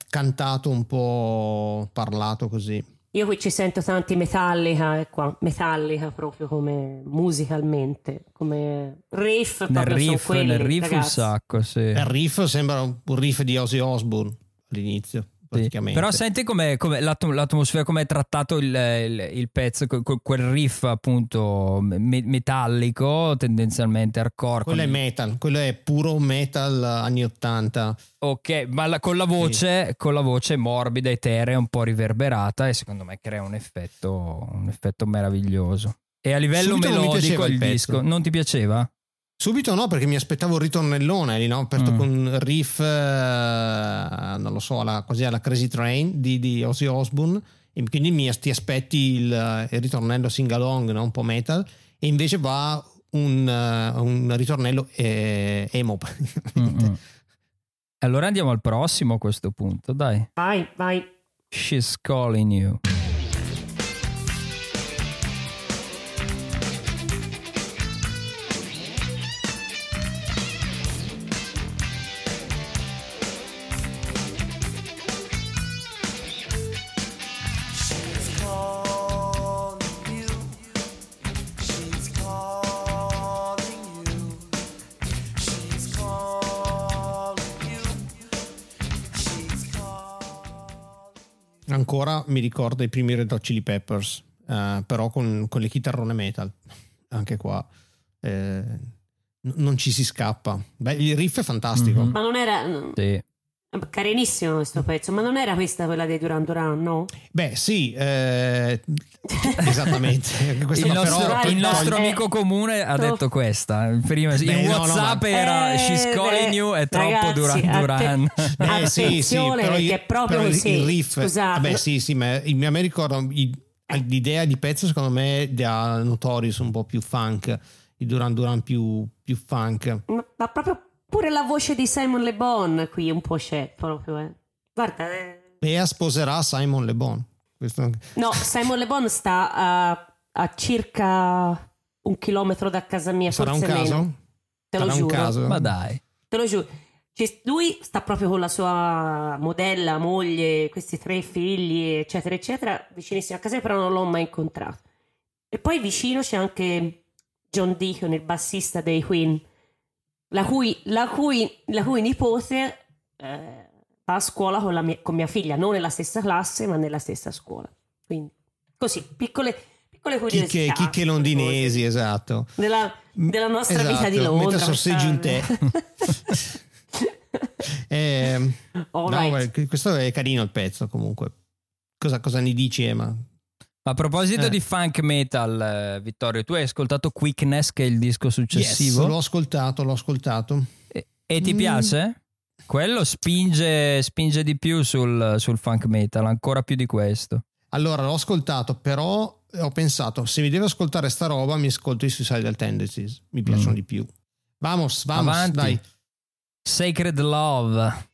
cantato un po' parlato così. Io qui ci sento tanti Metallica, eh, qua, Metallica proprio come musicalmente, come riff. nel riff, quelli, nel riff un sacco, sì. Il riff sembra un riff di Ozzy Osbourne all'inizio. Praticamente. Però senti come l'atmosfera, come è trattato il, il- il pezzo, que- que- quel riff appunto me- metallico, tendenzialmente hardcore. quello è metal, quello è puro metal anni 80. Ok, ma la- con, la voce, con la voce morbida, eterea, un po' riverberata e secondo me crea un effetto, un effetto meraviglioso. E a livello Subito melodico il, il disco non ti piaceva? Subito no, perché mi aspettavo il ritornellone lì, no? Aperto Mm. con riff, eh, non lo so, alla, così alla Crazy Train di, di Ozzy Osbourne. E quindi mi, ti aspetti il, il ritornello sing along, no? un po' metal, e invece va un, eh, un ritornello eh, emo. [laughs] praticamente. Mm-mm. Allora andiamo al prossimo a questo punto, dai. Vai, vai. She's calling you. Ancora mi ricordo i primi Red Hot Chili Peppers, eh, però con, con le chitarrone metal. Anche qua eh, non ci si scappa. Beh, il riff è fantastico. Mhm. Ma non era. Sì. Carinissimo questo pezzo, ma non era questa quella dei Duran Duran, no? Beh, sì, eh, esattamente. [laughs] Il nostro, però, il nostro Eh, amico comune ha no. detto questa. Prima in Beh, no, no, WhatsApp ma- era Eh, She's calling beh, you è troppo ragazzi, Duran atte- Duran. Beh, sì, sì, però, perché è proprio però il- così. il riff, Scusate. vabbè, sì, sì, ma il- a me ricorda i- l'idea di pezzo secondo me è da Notorious un po' più funk, il Duran Duran più, più funk. Ma, ma proprio pure la voce di Simon Le Bon qui un po' c'è proprio, eh. Guarda, eh. Bea sposerà Simon Le Bon. Questo- no, Simon Le Bon sta a, a circa un chilometro da casa mia, sarà un forse caso? meno. Te lo sarà un giuro. caso? Ma dai. Te lo giuro. Lui sta proprio con la sua modella, moglie, questi tre figli, eccetera, eccetera, vicinissimo a casa, però non l'ho mai incontrato. E poi vicino c'è anche John Deacon, il bassista dei Queen, la cui, la cui, la cui nipote eh, va a scuola con, la mia, con mia figlia, non nella stessa classe, ma nella stessa scuola. Quindi, così, piccole, piccole Chicche, curiosità. chicche londinesi, esatto. Della, della nostra Esatto, vita di Londra. Metà sorseggio in te. [laughs] Eh, no, questo è carino il pezzo comunque. Cosa, cosa ne dici, Emma? A proposito Eh. di funk metal, eh, Vittorio, tu hai ascoltato Quickness, che è il disco successivo, Yes, l'ho ascoltato, l'ho ascoltato. e, e ti Mm. piace? Quello spinge, spinge di più sul, sul funk metal, ancora più di questo. Allora, l'ho ascoltato, però ho pensato, se mi devo ascoltare sta roba, mi ascolto i Suicidal Tendencies. Mi piacciono Mm. di più. Vamos, vamos, Avanti. dai. Sacred love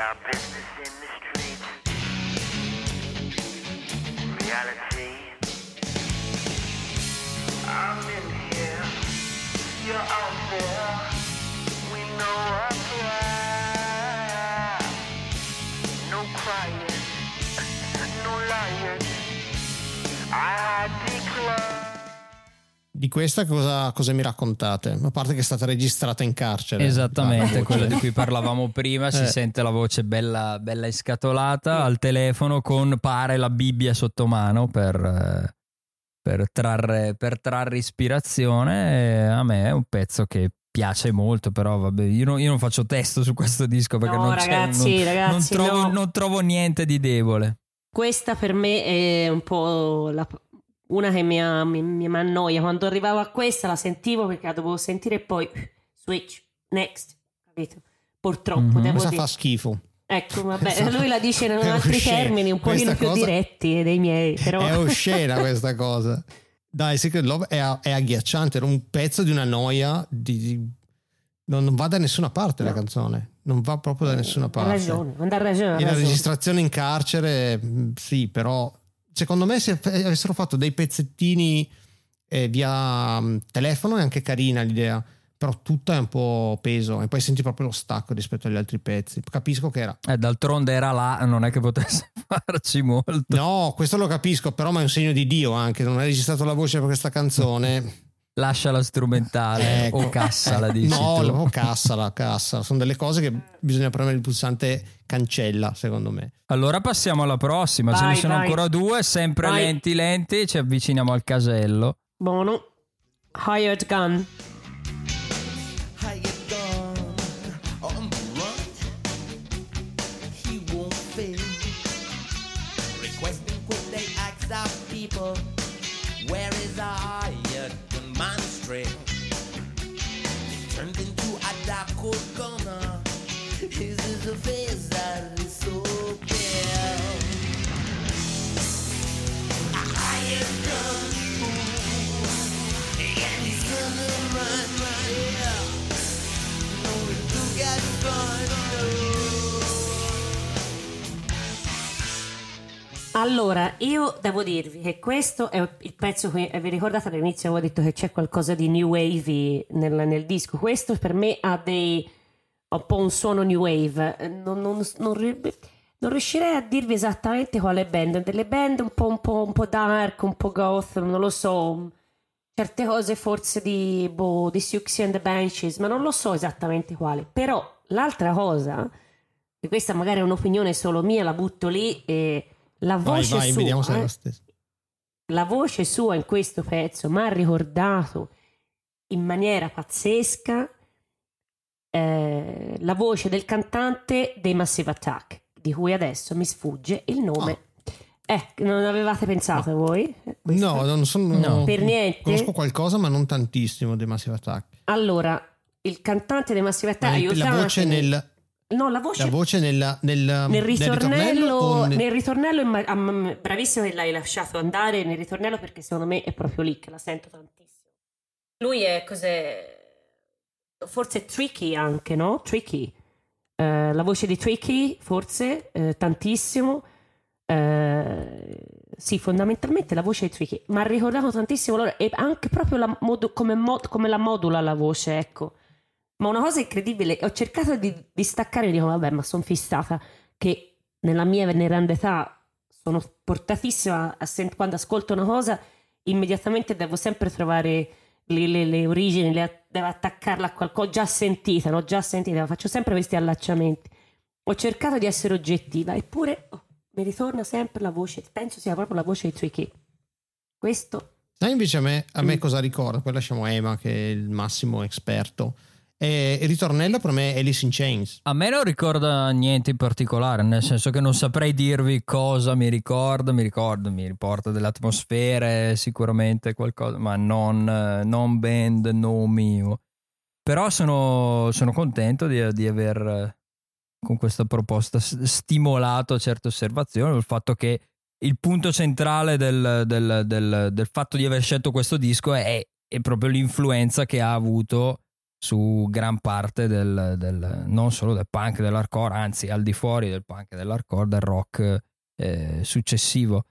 our business in the streets. Reality. I'm in here. You're out there. Di questa cosa, cosa mi raccontate? A parte che è stata registrata in carcere. Esattamente, voce. quello di cui parlavamo prima, si [laughs] Eh. sente la voce bella, bella iscatolata al telefono con pare la Bibbia sotto mano per, eh, per trarre, per trarre ispirazione. E a me è un pezzo che piace molto, però vabbè, io, non- io non faccio testo su questo disco perché No, non, c'è- ragazzi, non- ragazzi, non trovo, no. non trovo niente di debole. Questa per me è un po' la- una che mi, ha- mi, mi annoia. Quando arrivavo a questa la sentivo perché la dovevo sentire e poi switch, next, capito? Purtroppo, Mhm. devo Questa dire. fa schifo. Ecco, vabbè, lui la dice in [laughs] altri oscena. termini un pochino Questa più cosa- diretti dei miei, però... È [laughs] oscena questa cosa. Dai, Secret Love è, è agghiacciante. Era un pezzo di una noia. Di, di- non, non va da nessuna parte la No. canzone. Non va proprio da nessuna Ha parte. ragione, non ha ragione. ha E la ragione. registrazione in carcere, mh, sì, però secondo me se avessero fatto dei pezzettini eh, via mh, telefono è anche carina l'idea, però tutta è un po' peso e poi senti proprio lo stacco rispetto agli altri pezzi. Capisco che era. Eh, d'altronde era là, non è che potesse [laughs] farci molto. No, questo lo capisco, però ma è un segno di Dio anche, non hai registrato la voce per questa canzone. Lascia la strumentale Ecco. o cassa, la dici No, tu. o cassala, cassa. Sono delle cose che bisogna premere il pulsante cancella, secondo me. Allora passiamo alla prossima, ce Vai, ne sono vai. ancora due, sempre Vai. lenti lenti, ci avviciniamo al casello. Buono. Hired Gun. Allora, io devo dirvi che questo è il pezzo che eh, vi ricordate all'inizio avevo detto che c'è qualcosa di new wave nel, nel disco. Questo per me ha dei un po' un suono new wave. Eh, Non, non- non non riuscirei a dirvi esattamente quale band. Delle band un po', un po', un po' dark, un po' goth, non lo so. Certe cose forse di, boh, di Siouxsie and the Banshees, ma non lo so esattamente quale. Però l'altra cosa, e questa magari è un'opinione solo mia, la butto lì e la Vai, voce vai, sua, se è eh, la voce sua in questo pezzo mi ha ricordato in maniera pazzesca eh, la voce del cantante dei Massive Attack, di cui adesso mi sfugge il nome. Eh, non avevate pensato voi? Eh, questo? No, non sono. No. Per niente? Conosco qualcosa, ma non tantissimo di Massive Attack. Allora, il cantante dei Massive Attack, il- la aiutatemi. voce nel. No, la voce La voce nel, nel, nel ritornello, o nel- nel ritornello imma- am- bravissimo che l'hai lasciato andare nel ritornello perché secondo me è proprio lì che la sento tantissimo. Lui è cos'è? Forse tricky anche, no? Tricky. Eh, la voce di Tricky, forse, eh, tantissimo. Eh, sì, fondamentalmente la voce di Tricky. Mi ha ricordato tantissimo loro e anche proprio la modu- come, mod- come la modula la voce, ecco. Ma una cosa incredibile, ho cercato di, di staccare e dico, vabbè, ma sono fissata che nella mia veneranda età sono portatissima a sen- quando ascolto una cosa, immediatamente devo sempre trovare le, le- le origini, le- devo attaccarla a qualcosa già sentita, no? Già sentita, faccio sempre questi allacciamenti. Ho cercato di essere oggettiva, eppure oh, mi ritorna sempre la voce, penso sia proprio la voce di Tricky. Questo Sai invece a me, a me Mm. cosa ricorda? Poi lasciamo Ema che è il massimo esperto. E il ritornello per me è Alice in Chains. A me non ricorda niente in particolare, nel senso che non saprei dirvi cosa mi ricorda, mi ricorda, mi riporta delle atmosfere, sicuramente qualcosa, ma non, non band, nomi. Però sono, sono contento di, di aver con questa proposta stimolato certe osservazioni, il fatto che il punto centrale del, del- del- del fatto di aver scelto questo disco è, è proprio l'influenza che ha avuto su gran parte del, del- non solo del punk dell'hardcore, anzi al di fuori del punk dell'hardcore, del rock eh, successivo.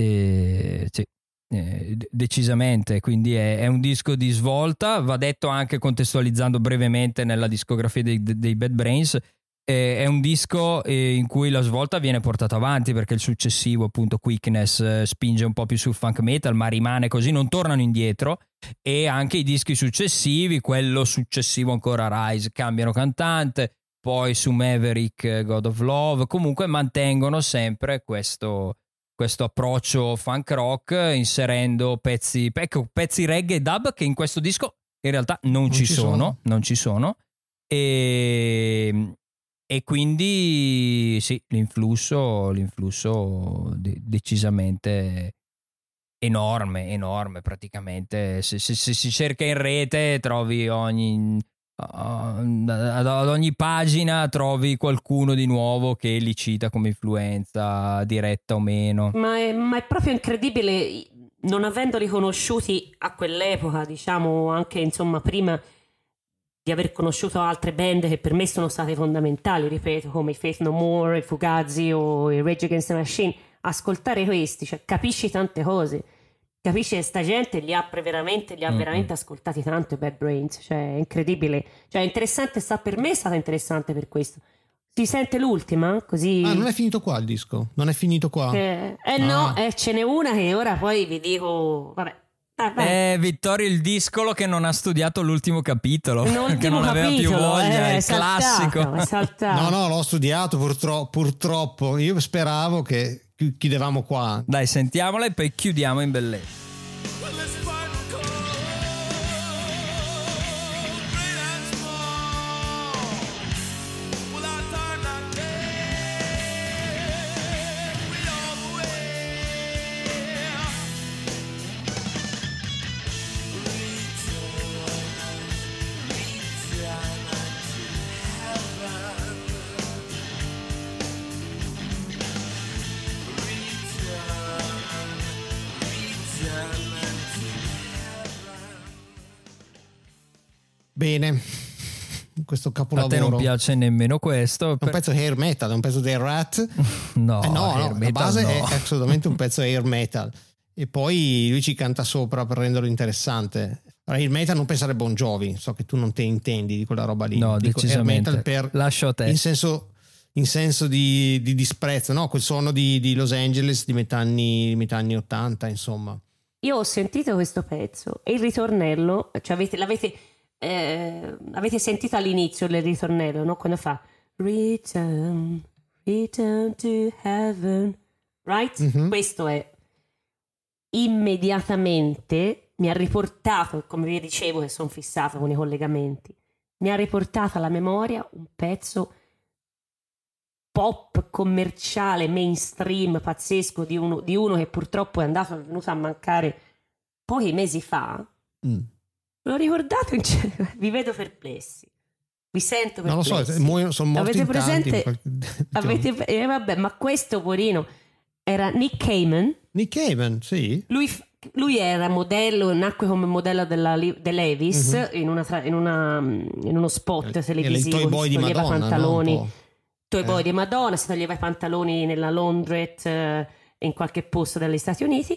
E, sì, eh, de- decisamente, quindi è, è un disco di svolta, va detto anche contestualizzando brevemente nella discografia dei, dei Bad Brains, eh, è un disco eh, in cui la svolta viene portata avanti perché il successivo, appunto, Quickness, eh, spinge un po' più sul funk metal, ma rimane così, non tornano indietro. E anche i dischi successivi, quello successivo ancora Rise, cambiano cantante, poi su Maverick, God of Love, comunque mantengono sempre questo, questo approccio funk rock, inserendo pezzi, ecco, pezzi reggae e dub che in questo disco in realtà non, ci, ci sono, sono. non ci sono. E, e quindi sì, l'influsso, l'influsso de- decisamente enorme, enorme praticamente. Se, se- se si cerca in rete trovi ogni... ad ad ogni pagina trovi qualcuno di nuovo che li cita come influenza diretta o meno. Ma è, ma è proprio incredibile, non avendoli conosciuti a quell'epoca, diciamo anche insomma prima di aver conosciuto altre band che per me sono state fondamentali, ripeto, come i Faith No More, i Fugazi o i Rage Against the Machine, ascoltare questi, cioè capisci tante cose. Capisci sta gente li ha veramente, li ha Mm-mm. veramente ascoltati tanto i Bad Brains, cioè è incredibile. Cioè è interessante, sta per me è stata interessante per questo. Si sente l'ultima? Così... Ah, non è finito qua il disco? Non è finito qua? Eh, eh no, Ah. eh, ce n'è una che ora poi vi dico. Vabbè. Ah. Eh, Vittorio il discolo che non ha studiato l'ultimo capitolo, L'ultimo [laughs] che non aveva più capitolo, voglia, eh, è il saltato, classico. è [laughs] saltato. No, no, l'ho studiato purtro- purtroppo. Io speravo che chiudevamo qua. Dai, sentiamola e poi chiudiamo in bellezza. Bene, questo A capolavoro. te non piace nemmeno questo? È un per- pezzo hair metal, è un pezzo dei Rat. [laughs] No, Eh no, hair no, la base no. è assolutamente un pezzo hair metal. E poi lui ci canta sopra per renderlo interessante. Allora, il metal non pensare a Bon Jovi, so che tu non te intendi di quella roba lì. No, Dico hair decisamente. metal per, Lascio a te. in senso, in senso di, di disprezzo, no? Quel suono di, di Los Angeles di metà anni, metà anni 80, insomma. Io ho sentito questo pezzo e il ritornello, cioè avete, l'avete eh, avete sentito all'inizio il ritornello, no? Quando fa Return, return to heaven, right? Mhm. Questo è immediatamente mi ha riportato, come vi dicevo che sono fissata con i collegamenti, mi ha riportato alla memoria un pezzo pop commerciale mainstream pazzesco di uno, di uno che purtroppo è andato è venuto a mancare pochi mesi fa Mm. Lo ricordate [laughs] vi vedo perplessi vi sento Non lo perplessi so, muoiono- sono morti avete in tanti. presente [laughs] Diciamo. avete, eh, vabbè ma questo porino era Nick Cayman Nick Cave, sì. lui, lui era modello, nacque come modello della, dell'Evis Mhm. in, una in, una, in uno spot il televisivo. toy boy di Madonna, no? pantaloni, toy boy Eh. di Madonna, si toglieva i pantaloni nella laundrette eh, in qualche posto degli Stati Uniti.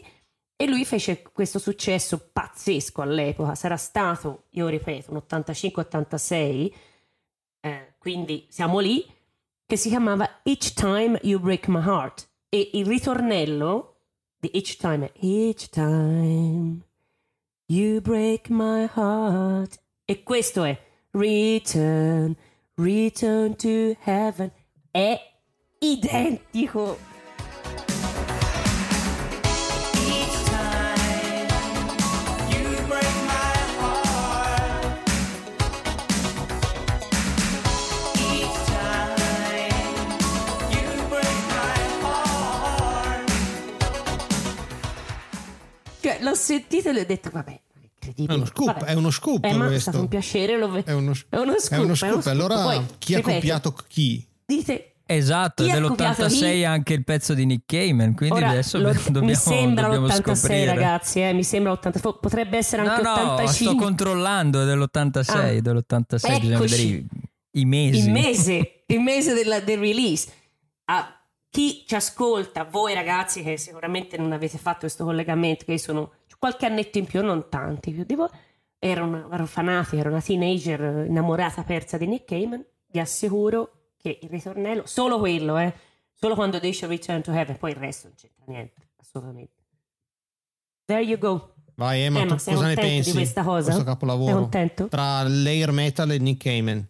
E lui fece questo successo pazzesco all'epoca. Sarà stato, io ripeto, un 85-86, eh, quindi siamo lì, che si chiamava Each Time You Break My Heart. E il ritornello di Each Time è Each Time You Break My Heart. E questo è Return, Return to Heaven. È identico. Cioè, l'ho sentito e le ho detto, vabbè, è È uno scoop, Vabbè. è uno scoop Eh, ma è questo. stato un piacere. Lo... È uno, È uno scoop, è uno è scoop. uno scoop. Allora, Poi, chi ha ripeto, copiato chi? Dite, Esatto, Chi è ha copiato dell'86 chi? anche il pezzo di Nick Cayman, quindi ora, adesso lo- dobbiamo, mi sembra dobbiamo l'86 scoprire. ragazzi, eh, mi sembra l'86, potrebbe essere No, anche no, 85. sto controllando, è dell'86, Ah, dell'86, bisogna vedere i, i mesi. il mese, il mese della- del release. A chi ci ascolta, voi ragazzi che sicuramente non avete fatto questo collegamento, che sono qualche annetto in più, non tanti più di voi, ero una ero fanatica, ero una teenager innamorata persa di Nick Cayman, vi assicuro che il ritornello, solo quello, eh, solo quando dice Return to Heaven, poi il resto non c'entra niente, assolutamente. There you go. Vai Emma, Emma, tu sei cosa ne contento di pensi? questa cosa? Questo Sei capolavoro. contento? Tra l'air metal e Nick Cayman.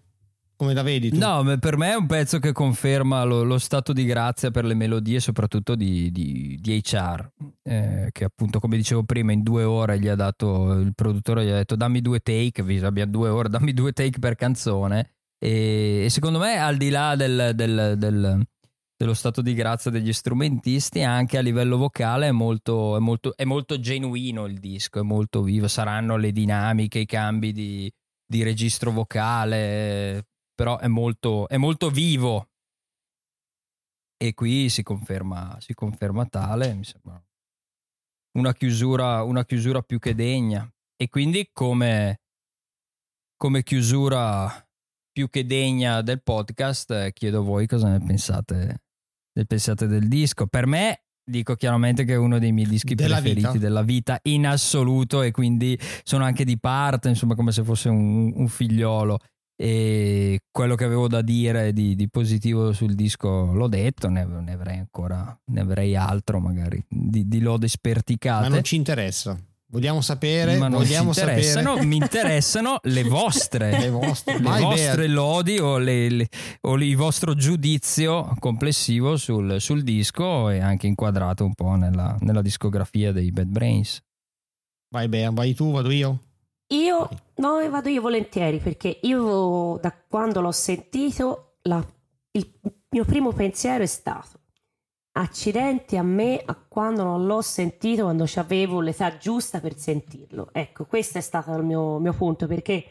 Come la vedi tu? No, per me è un pezzo che conferma lo, lo stato di grazia per le melodie, soprattutto di, di, di HR, eh, che appunto, come dicevo prima, in due ore gli ha dato, il produttore gli ha detto dammi due take, abbiamo due ore, [laughs] dammi due take per canzone. E, e secondo me, al di là del, del- del- dello stato di grazia degli strumentisti, anche a livello vocale è molto, è molto, è molto genuino il disco, è molto vivo. Saranno le dinamiche, i cambi di, di registro vocale, però è molto, è molto vivo. E qui si conferma, si conferma tale, mi sembra una chiusura, una chiusura più che degna. E quindi come, come chiusura più che degna del podcast, eh, chiedo a voi cosa ne pensate, ne pensate del disco. Per me, dico chiaramente che è uno dei miei dischi Della preferiti vita. della vita in assoluto e quindi sono anche di parte, insomma, come se fosse un, un figliolo. E quello che avevo da dire di, di positivo sul disco l'ho detto, ne, ne avrei ancora, ne avrei altro magari di, di lode Ma sperticate. non ci interessa. Vogliamo sapere, Ma non ci vogliamo interessano, sapere mi interessano [laughs] le vostre, le vostre. le vostre lodi o, le- le- o il vostro giudizio complessivo sul, sul disco e anche inquadrato un po' nella, nella discografia dei Bad Brains. Vai Bea, vai tu, vado io. Io no, e vado io volentieri perché io da quando l'ho sentito la- il mio primo pensiero è stato accidenti a me a quando non l'ho sentito quando avevo l'età giusta per sentirlo. Ecco, questo è stato il mio, mio punto perché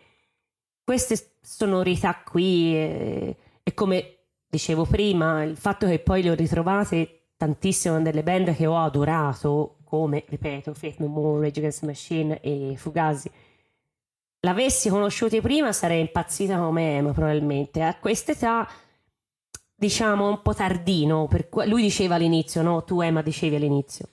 queste sonorità qui eh, e come dicevo prima, il fatto che poi le ho ritrovate tantissimo nelle band che ho adorato come, ripeto, Faith No More, Rage Against the Machine e Fugazi l'avessi conosciuti prima sarei impazzita come Emma probabilmente. A quest'età diciamo un po' tardino que- lui diceva all'inizio no? Tu Emma dicevi all'inizio.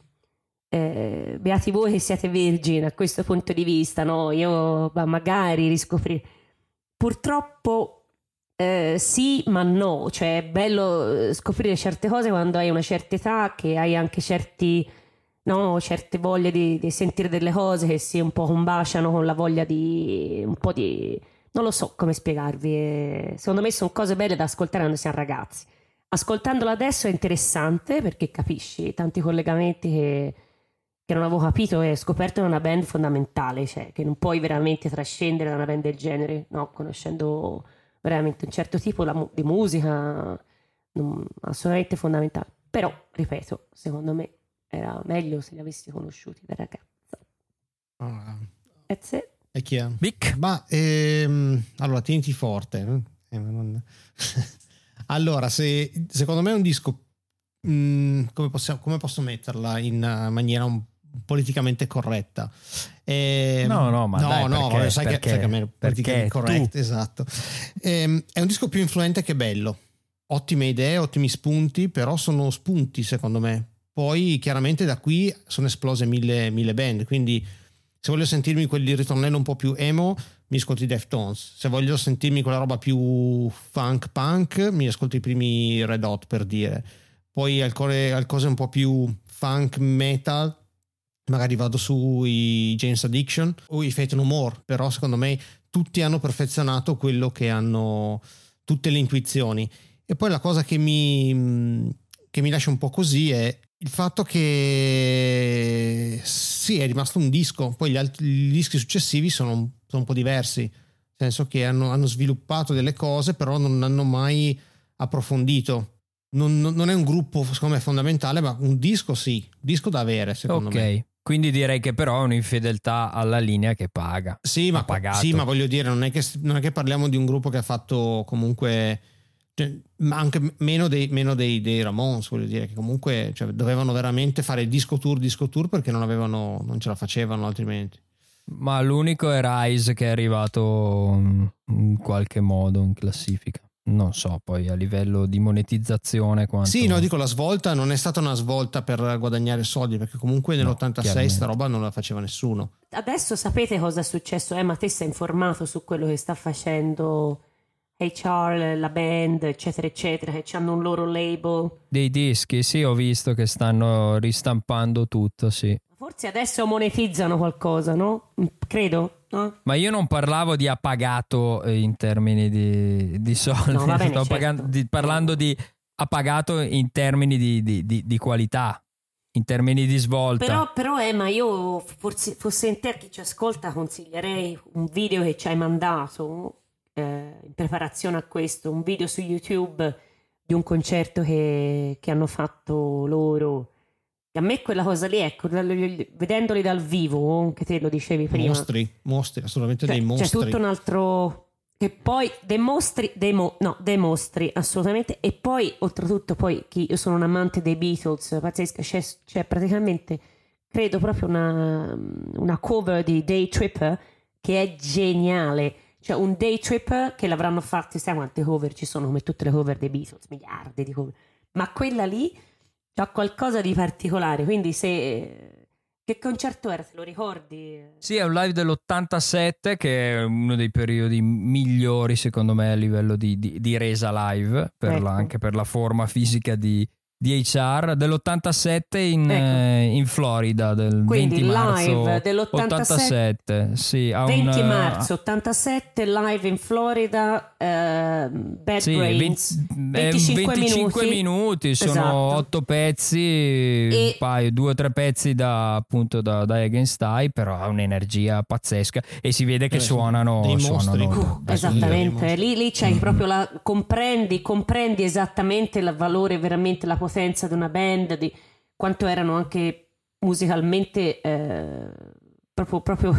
Eh, beati voi che siete vergini a questo punto di vista no? Io ma magari riscoprire purtroppo eh, sì ma no. Cioè è bello eh, scoprire certe cose quando hai una certa età che hai anche certi no, certe voglie di, di sentire delle cose che si un po' combaciano con la voglia di un po' di non lo so come spiegarvi. eh, Secondo me sono cose belle da ascoltare quando si è ragazzi. Ascoltandolo adesso è interessante perché capisci tanti collegamenti che, che non avevo capito e scoperto in una band fondamentale, cioè che non puoi veramente trascendere da una band del genere, no, conoscendo veramente un certo tipo di musica, non- assolutamente fondamentale. Però, ripeto, secondo me era meglio se li avessi conosciuti da ragazza. Ah, That's it. È chiaro. Vic? Ma ehm, allora tieniti forte. eh, non- [laughs] allora, se, secondo me è un disco. mm, come, possiamo- come posso metterla in eh, maniera un- politicamente corretta? Ehm, No, no, ma no, dai, no, perché- sai, perché- che, sai che a me politicamente perché correct, tu- esatto. Ehm, è un disco più influente che bello. Ottime idee, ottimi spunti, però sono spunti secondo me. Poi chiaramente da qui sono esplose mille, mille band, quindi se voglio sentirmi quel ritornello un po' più emo mi ascolto i Deftones, se voglio sentirmi quella roba più funk punk mi ascolto i primi Red Hot per dire, poi alcune, al cose un po' più funk metal magari vado sui James Addiction o i Fate No More, però secondo me tutti hanno perfezionato quello che hanno tutte le intuizioni. E poi la cosa che mi, che mi lascia un po' così è il fatto che sì, è rimasto un disco, poi gli altri gli dischi successivi sono, un- sono un po' diversi, nel senso che hanno, hanno sviluppato delle cose, però non hanno mai approfondito. Non, non- è un gruppo, secondo me, fondamentale, ma un disco sì, disco da avere, secondo Ok, me. Quindi direi che però è un'infedeltà alla linea che paga. Sì, ma, sì, ma voglio dire, non è, che, non è che parliamo di un gruppo che ha fatto comunque. Cioè, ma anche meno dei, meno dei, dei Ramones, voglio dire, che comunque cioè, dovevano veramente fare disco tour, disco tour perché non avevano, non ce la facevano altrimenti. Ma l'unico è Rise che è arrivato in qualche modo in classifica. Non so poi a livello di monetizzazione quanto... Sì, no, dico la svolta non è stata una svolta per guadagnare soldi, perché comunque No, nell'86 chiaramente. sta roba non la faceva nessuno. Adesso sapete cosa è successo? Eh, ma te sei informato su quello che sta facendo HR, la band, eccetera, eccetera, che hanno un loro label. Dei dischi, sì, ho visto che stanno ristampando tutto, sì. Forse adesso monetizzano qualcosa, no? Credo, no? Ma io non parlavo di appagato eh, in termini di, di soldi, No, bene, [laughs] sto certo. pagando- di- parlando di appagato in termini di, di- di- di qualità, in termini di svolta. Però, però Emma, io forse, fosse in te chi ci ascolta consiglierei un video che ci hai mandato eh, in preparazione a questo, un video su YouTube di un concerto che, che hanno fatto loro. E a me quella cosa lì, ecco, vedendoli dal vivo, che te lo dicevi prima, Mostri, mostri, assolutamente cioè, dei mostri. c'è tutto un altro che poi dei mostri, dei mo- no, dei mostri assolutamente e poi oltretutto poi chi- io sono un amante dei Beatles pazzesca c'è, c'è praticamente credo proprio una, una cover di Day Tripper che è geniale cioè un Day Tripper che l'avranno fatto sai quante cover ci sono come tutte le cover dei Beatles miliardi di cover ma quella lì ha qualcosa di particolare quindi se che concerto era te lo ricordi? Sì, è un live dell'87 che è uno dei periodi migliori secondo me a livello di, di- di resa live, per Ecco. la- anche per la forma fisica di, di HR, dell'87 in, Ecco. eh, in Florida, del Quindi 20 marzo live dell'87 87, sì, a 20 un, marzo 87 live in Florida eh, Bad Sì, Brains 20 eh, 25 25 minuti. minuti, sono Esatto. 8 pezzi, un paio, due o tre pezzi da appunto da, da Against I, però ha un'energia pazzesca e si vede che Eh, suonano, dei mostri. suonano Uh, da- esattamente lì, lì Mm. c'hai proprio la comprendi comprendi esattamente il valore veramente la potenza di una band di quanto erano anche musicalmente eh, proprio, proprio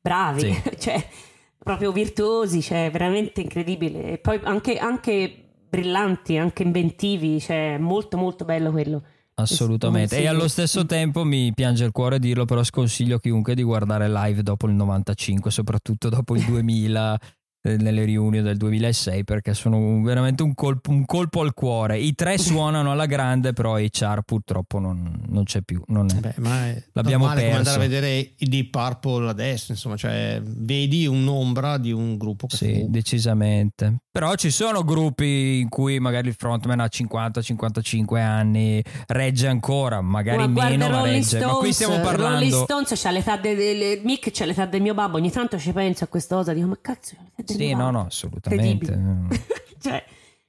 bravi Sì. [laughs] cioè proprio virtuosi cioè veramente incredibile e poi anche, anche brillanti anche inventivi cioè molto molto bello quello Assolutamente. E allo stesso tempo mi piange il cuore dirlo, però sconsiglio a chiunque di guardare live dopo il 95, soprattutto dopo il 2000, eh, [laughs] nelle riunioni del 2006, perché sono veramente un colpo, un colpo al cuore. I tre [laughs] suonano alla grande, però HR purtroppo non, non c'è più. Non è. Beh, ma è L'abbiamo come perso. andare a vedere i Deep Purple adesso, insomma, cioè vedi un'ombra di un gruppo che Sì, fu- decisamente. Però ci sono gruppi in cui magari il frontman ha 50-55 anni, regge ancora, magari Ma meno, ma regge. ma qui stiamo Stones, parlando... Rolling Stones c'ha l'età del Mick c'ha l'età del mio babbo ogni tanto ci penso a questa cosa dico ma cazzo l'età del Sì, no, no, assolutamente. [laughs] Cioè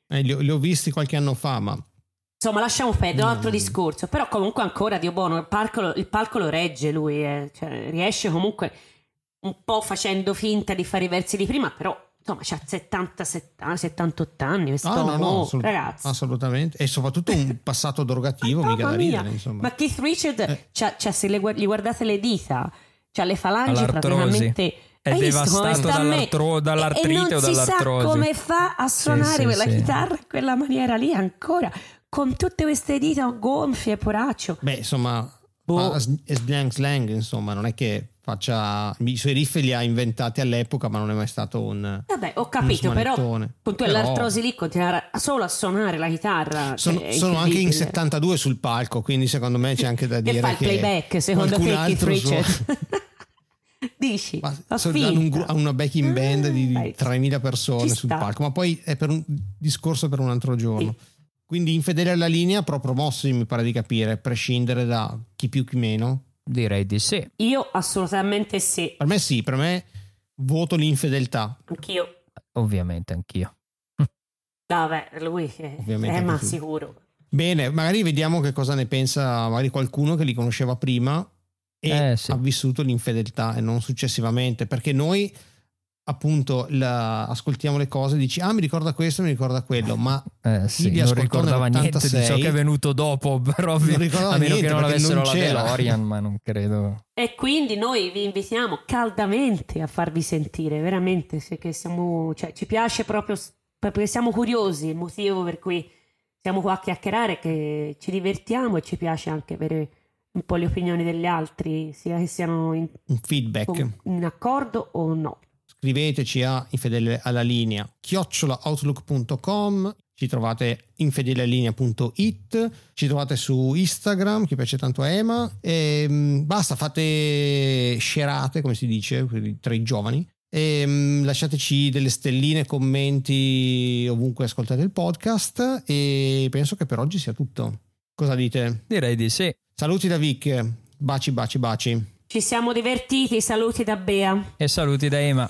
eh, li, ho, li ho visti qualche anno fa, ma Insomma, lasciamo perdere, un Mm. altro discorso. Però comunque ancora, Dio buono, il palco, lo- il palco lo regge lui, eh. Cioè, riesce comunque un po' facendo finta di fare i versi di prima, però insomma c'ha 70, 70 78 anni, questo Ah, no, no, assolut- ragazzi. assolutamente. E soprattutto un [laughs] passato drogativo, mica da ridere, insomma. Ma Keith Richard, Eh. c'ha- c'ha- se le, gli guardate le dita, c'ha le falangi All'artrosi. praticamente... È Hai devastato dall'artro- dall'artrite e, e non o si dall'artrosi. sa come fa a suonare sì, quella sì. chitarra in quella maniera lì ancora, con tutte queste dita gonfie, poraccio. Beh, insomma, Boh. slang slang, insomma, non è che faccia i suoi riff li ha inventati all'epoca, ma non è mai stato un Vabbè, ho capito, però con tu Però l'artrosi lì continuare solo a suonare la chitarra. Sono, cioè, è sono anche in incredibile. 72 sul palco, quindi secondo me c'è anche da Che dire fa il che playback, secondo te, Keith altro Richard? suona- [laughs] Dici? Ma sono- hanno un hanno una backing band di di Dai, 3.000 persone sul palco, ma poi è per un discorso per un altro giorno. Quindi infedele alla linea, però promossi mi pare di capire, a prescindere da chi più chi meno. Direi di sì. Io assolutamente sì, Per me sì, per me voto l'infedeltà. anch'io. Ovviamente anch'io. Vabbè, lui Ovviamente eh, ma sicuro. Bene, magari vediamo che cosa ne pensa magari qualcuno che li conosceva prima e Eh, sì. ha vissuto l'infedeltà e non successivamente, perché noi appunto la- ascoltiamo le cose dici ah mi ricorda questo mi ricorda quello ma Eh, sì, vi non ricordava niente di ciò nell'86 che è venuto dopo, [laughs] però Non ricordava a meno che non avessero non la. DeLorean, ma non credo. E quindi noi vi invitiamo caldamente a farvi sentire, veramente, se che siamo, cioè, ci piace proprio, perché siamo curiosi, il motivo per cui siamo qua a chiacchierare è che ci divertiamo e ci piace anche avere un po' le opinioni degli altri, sia che siano in, un feedback con- in accordo o no. scriveteci a infedele alla linea chiocciolaoutlook.com ci trovate infedeleallinea.it ci trovate su Instagram che piace tanto a Ema e mm, basta fate scerate come si dice tra i giovani e mm, lasciateci delle stelline commenti ovunque ascoltate il podcast e penso che per oggi sia tutto cosa dite? Direi di sì. saluti da Vic baci baci baci Ci siamo divertiti, saluti da Bea. E saluti da Ema.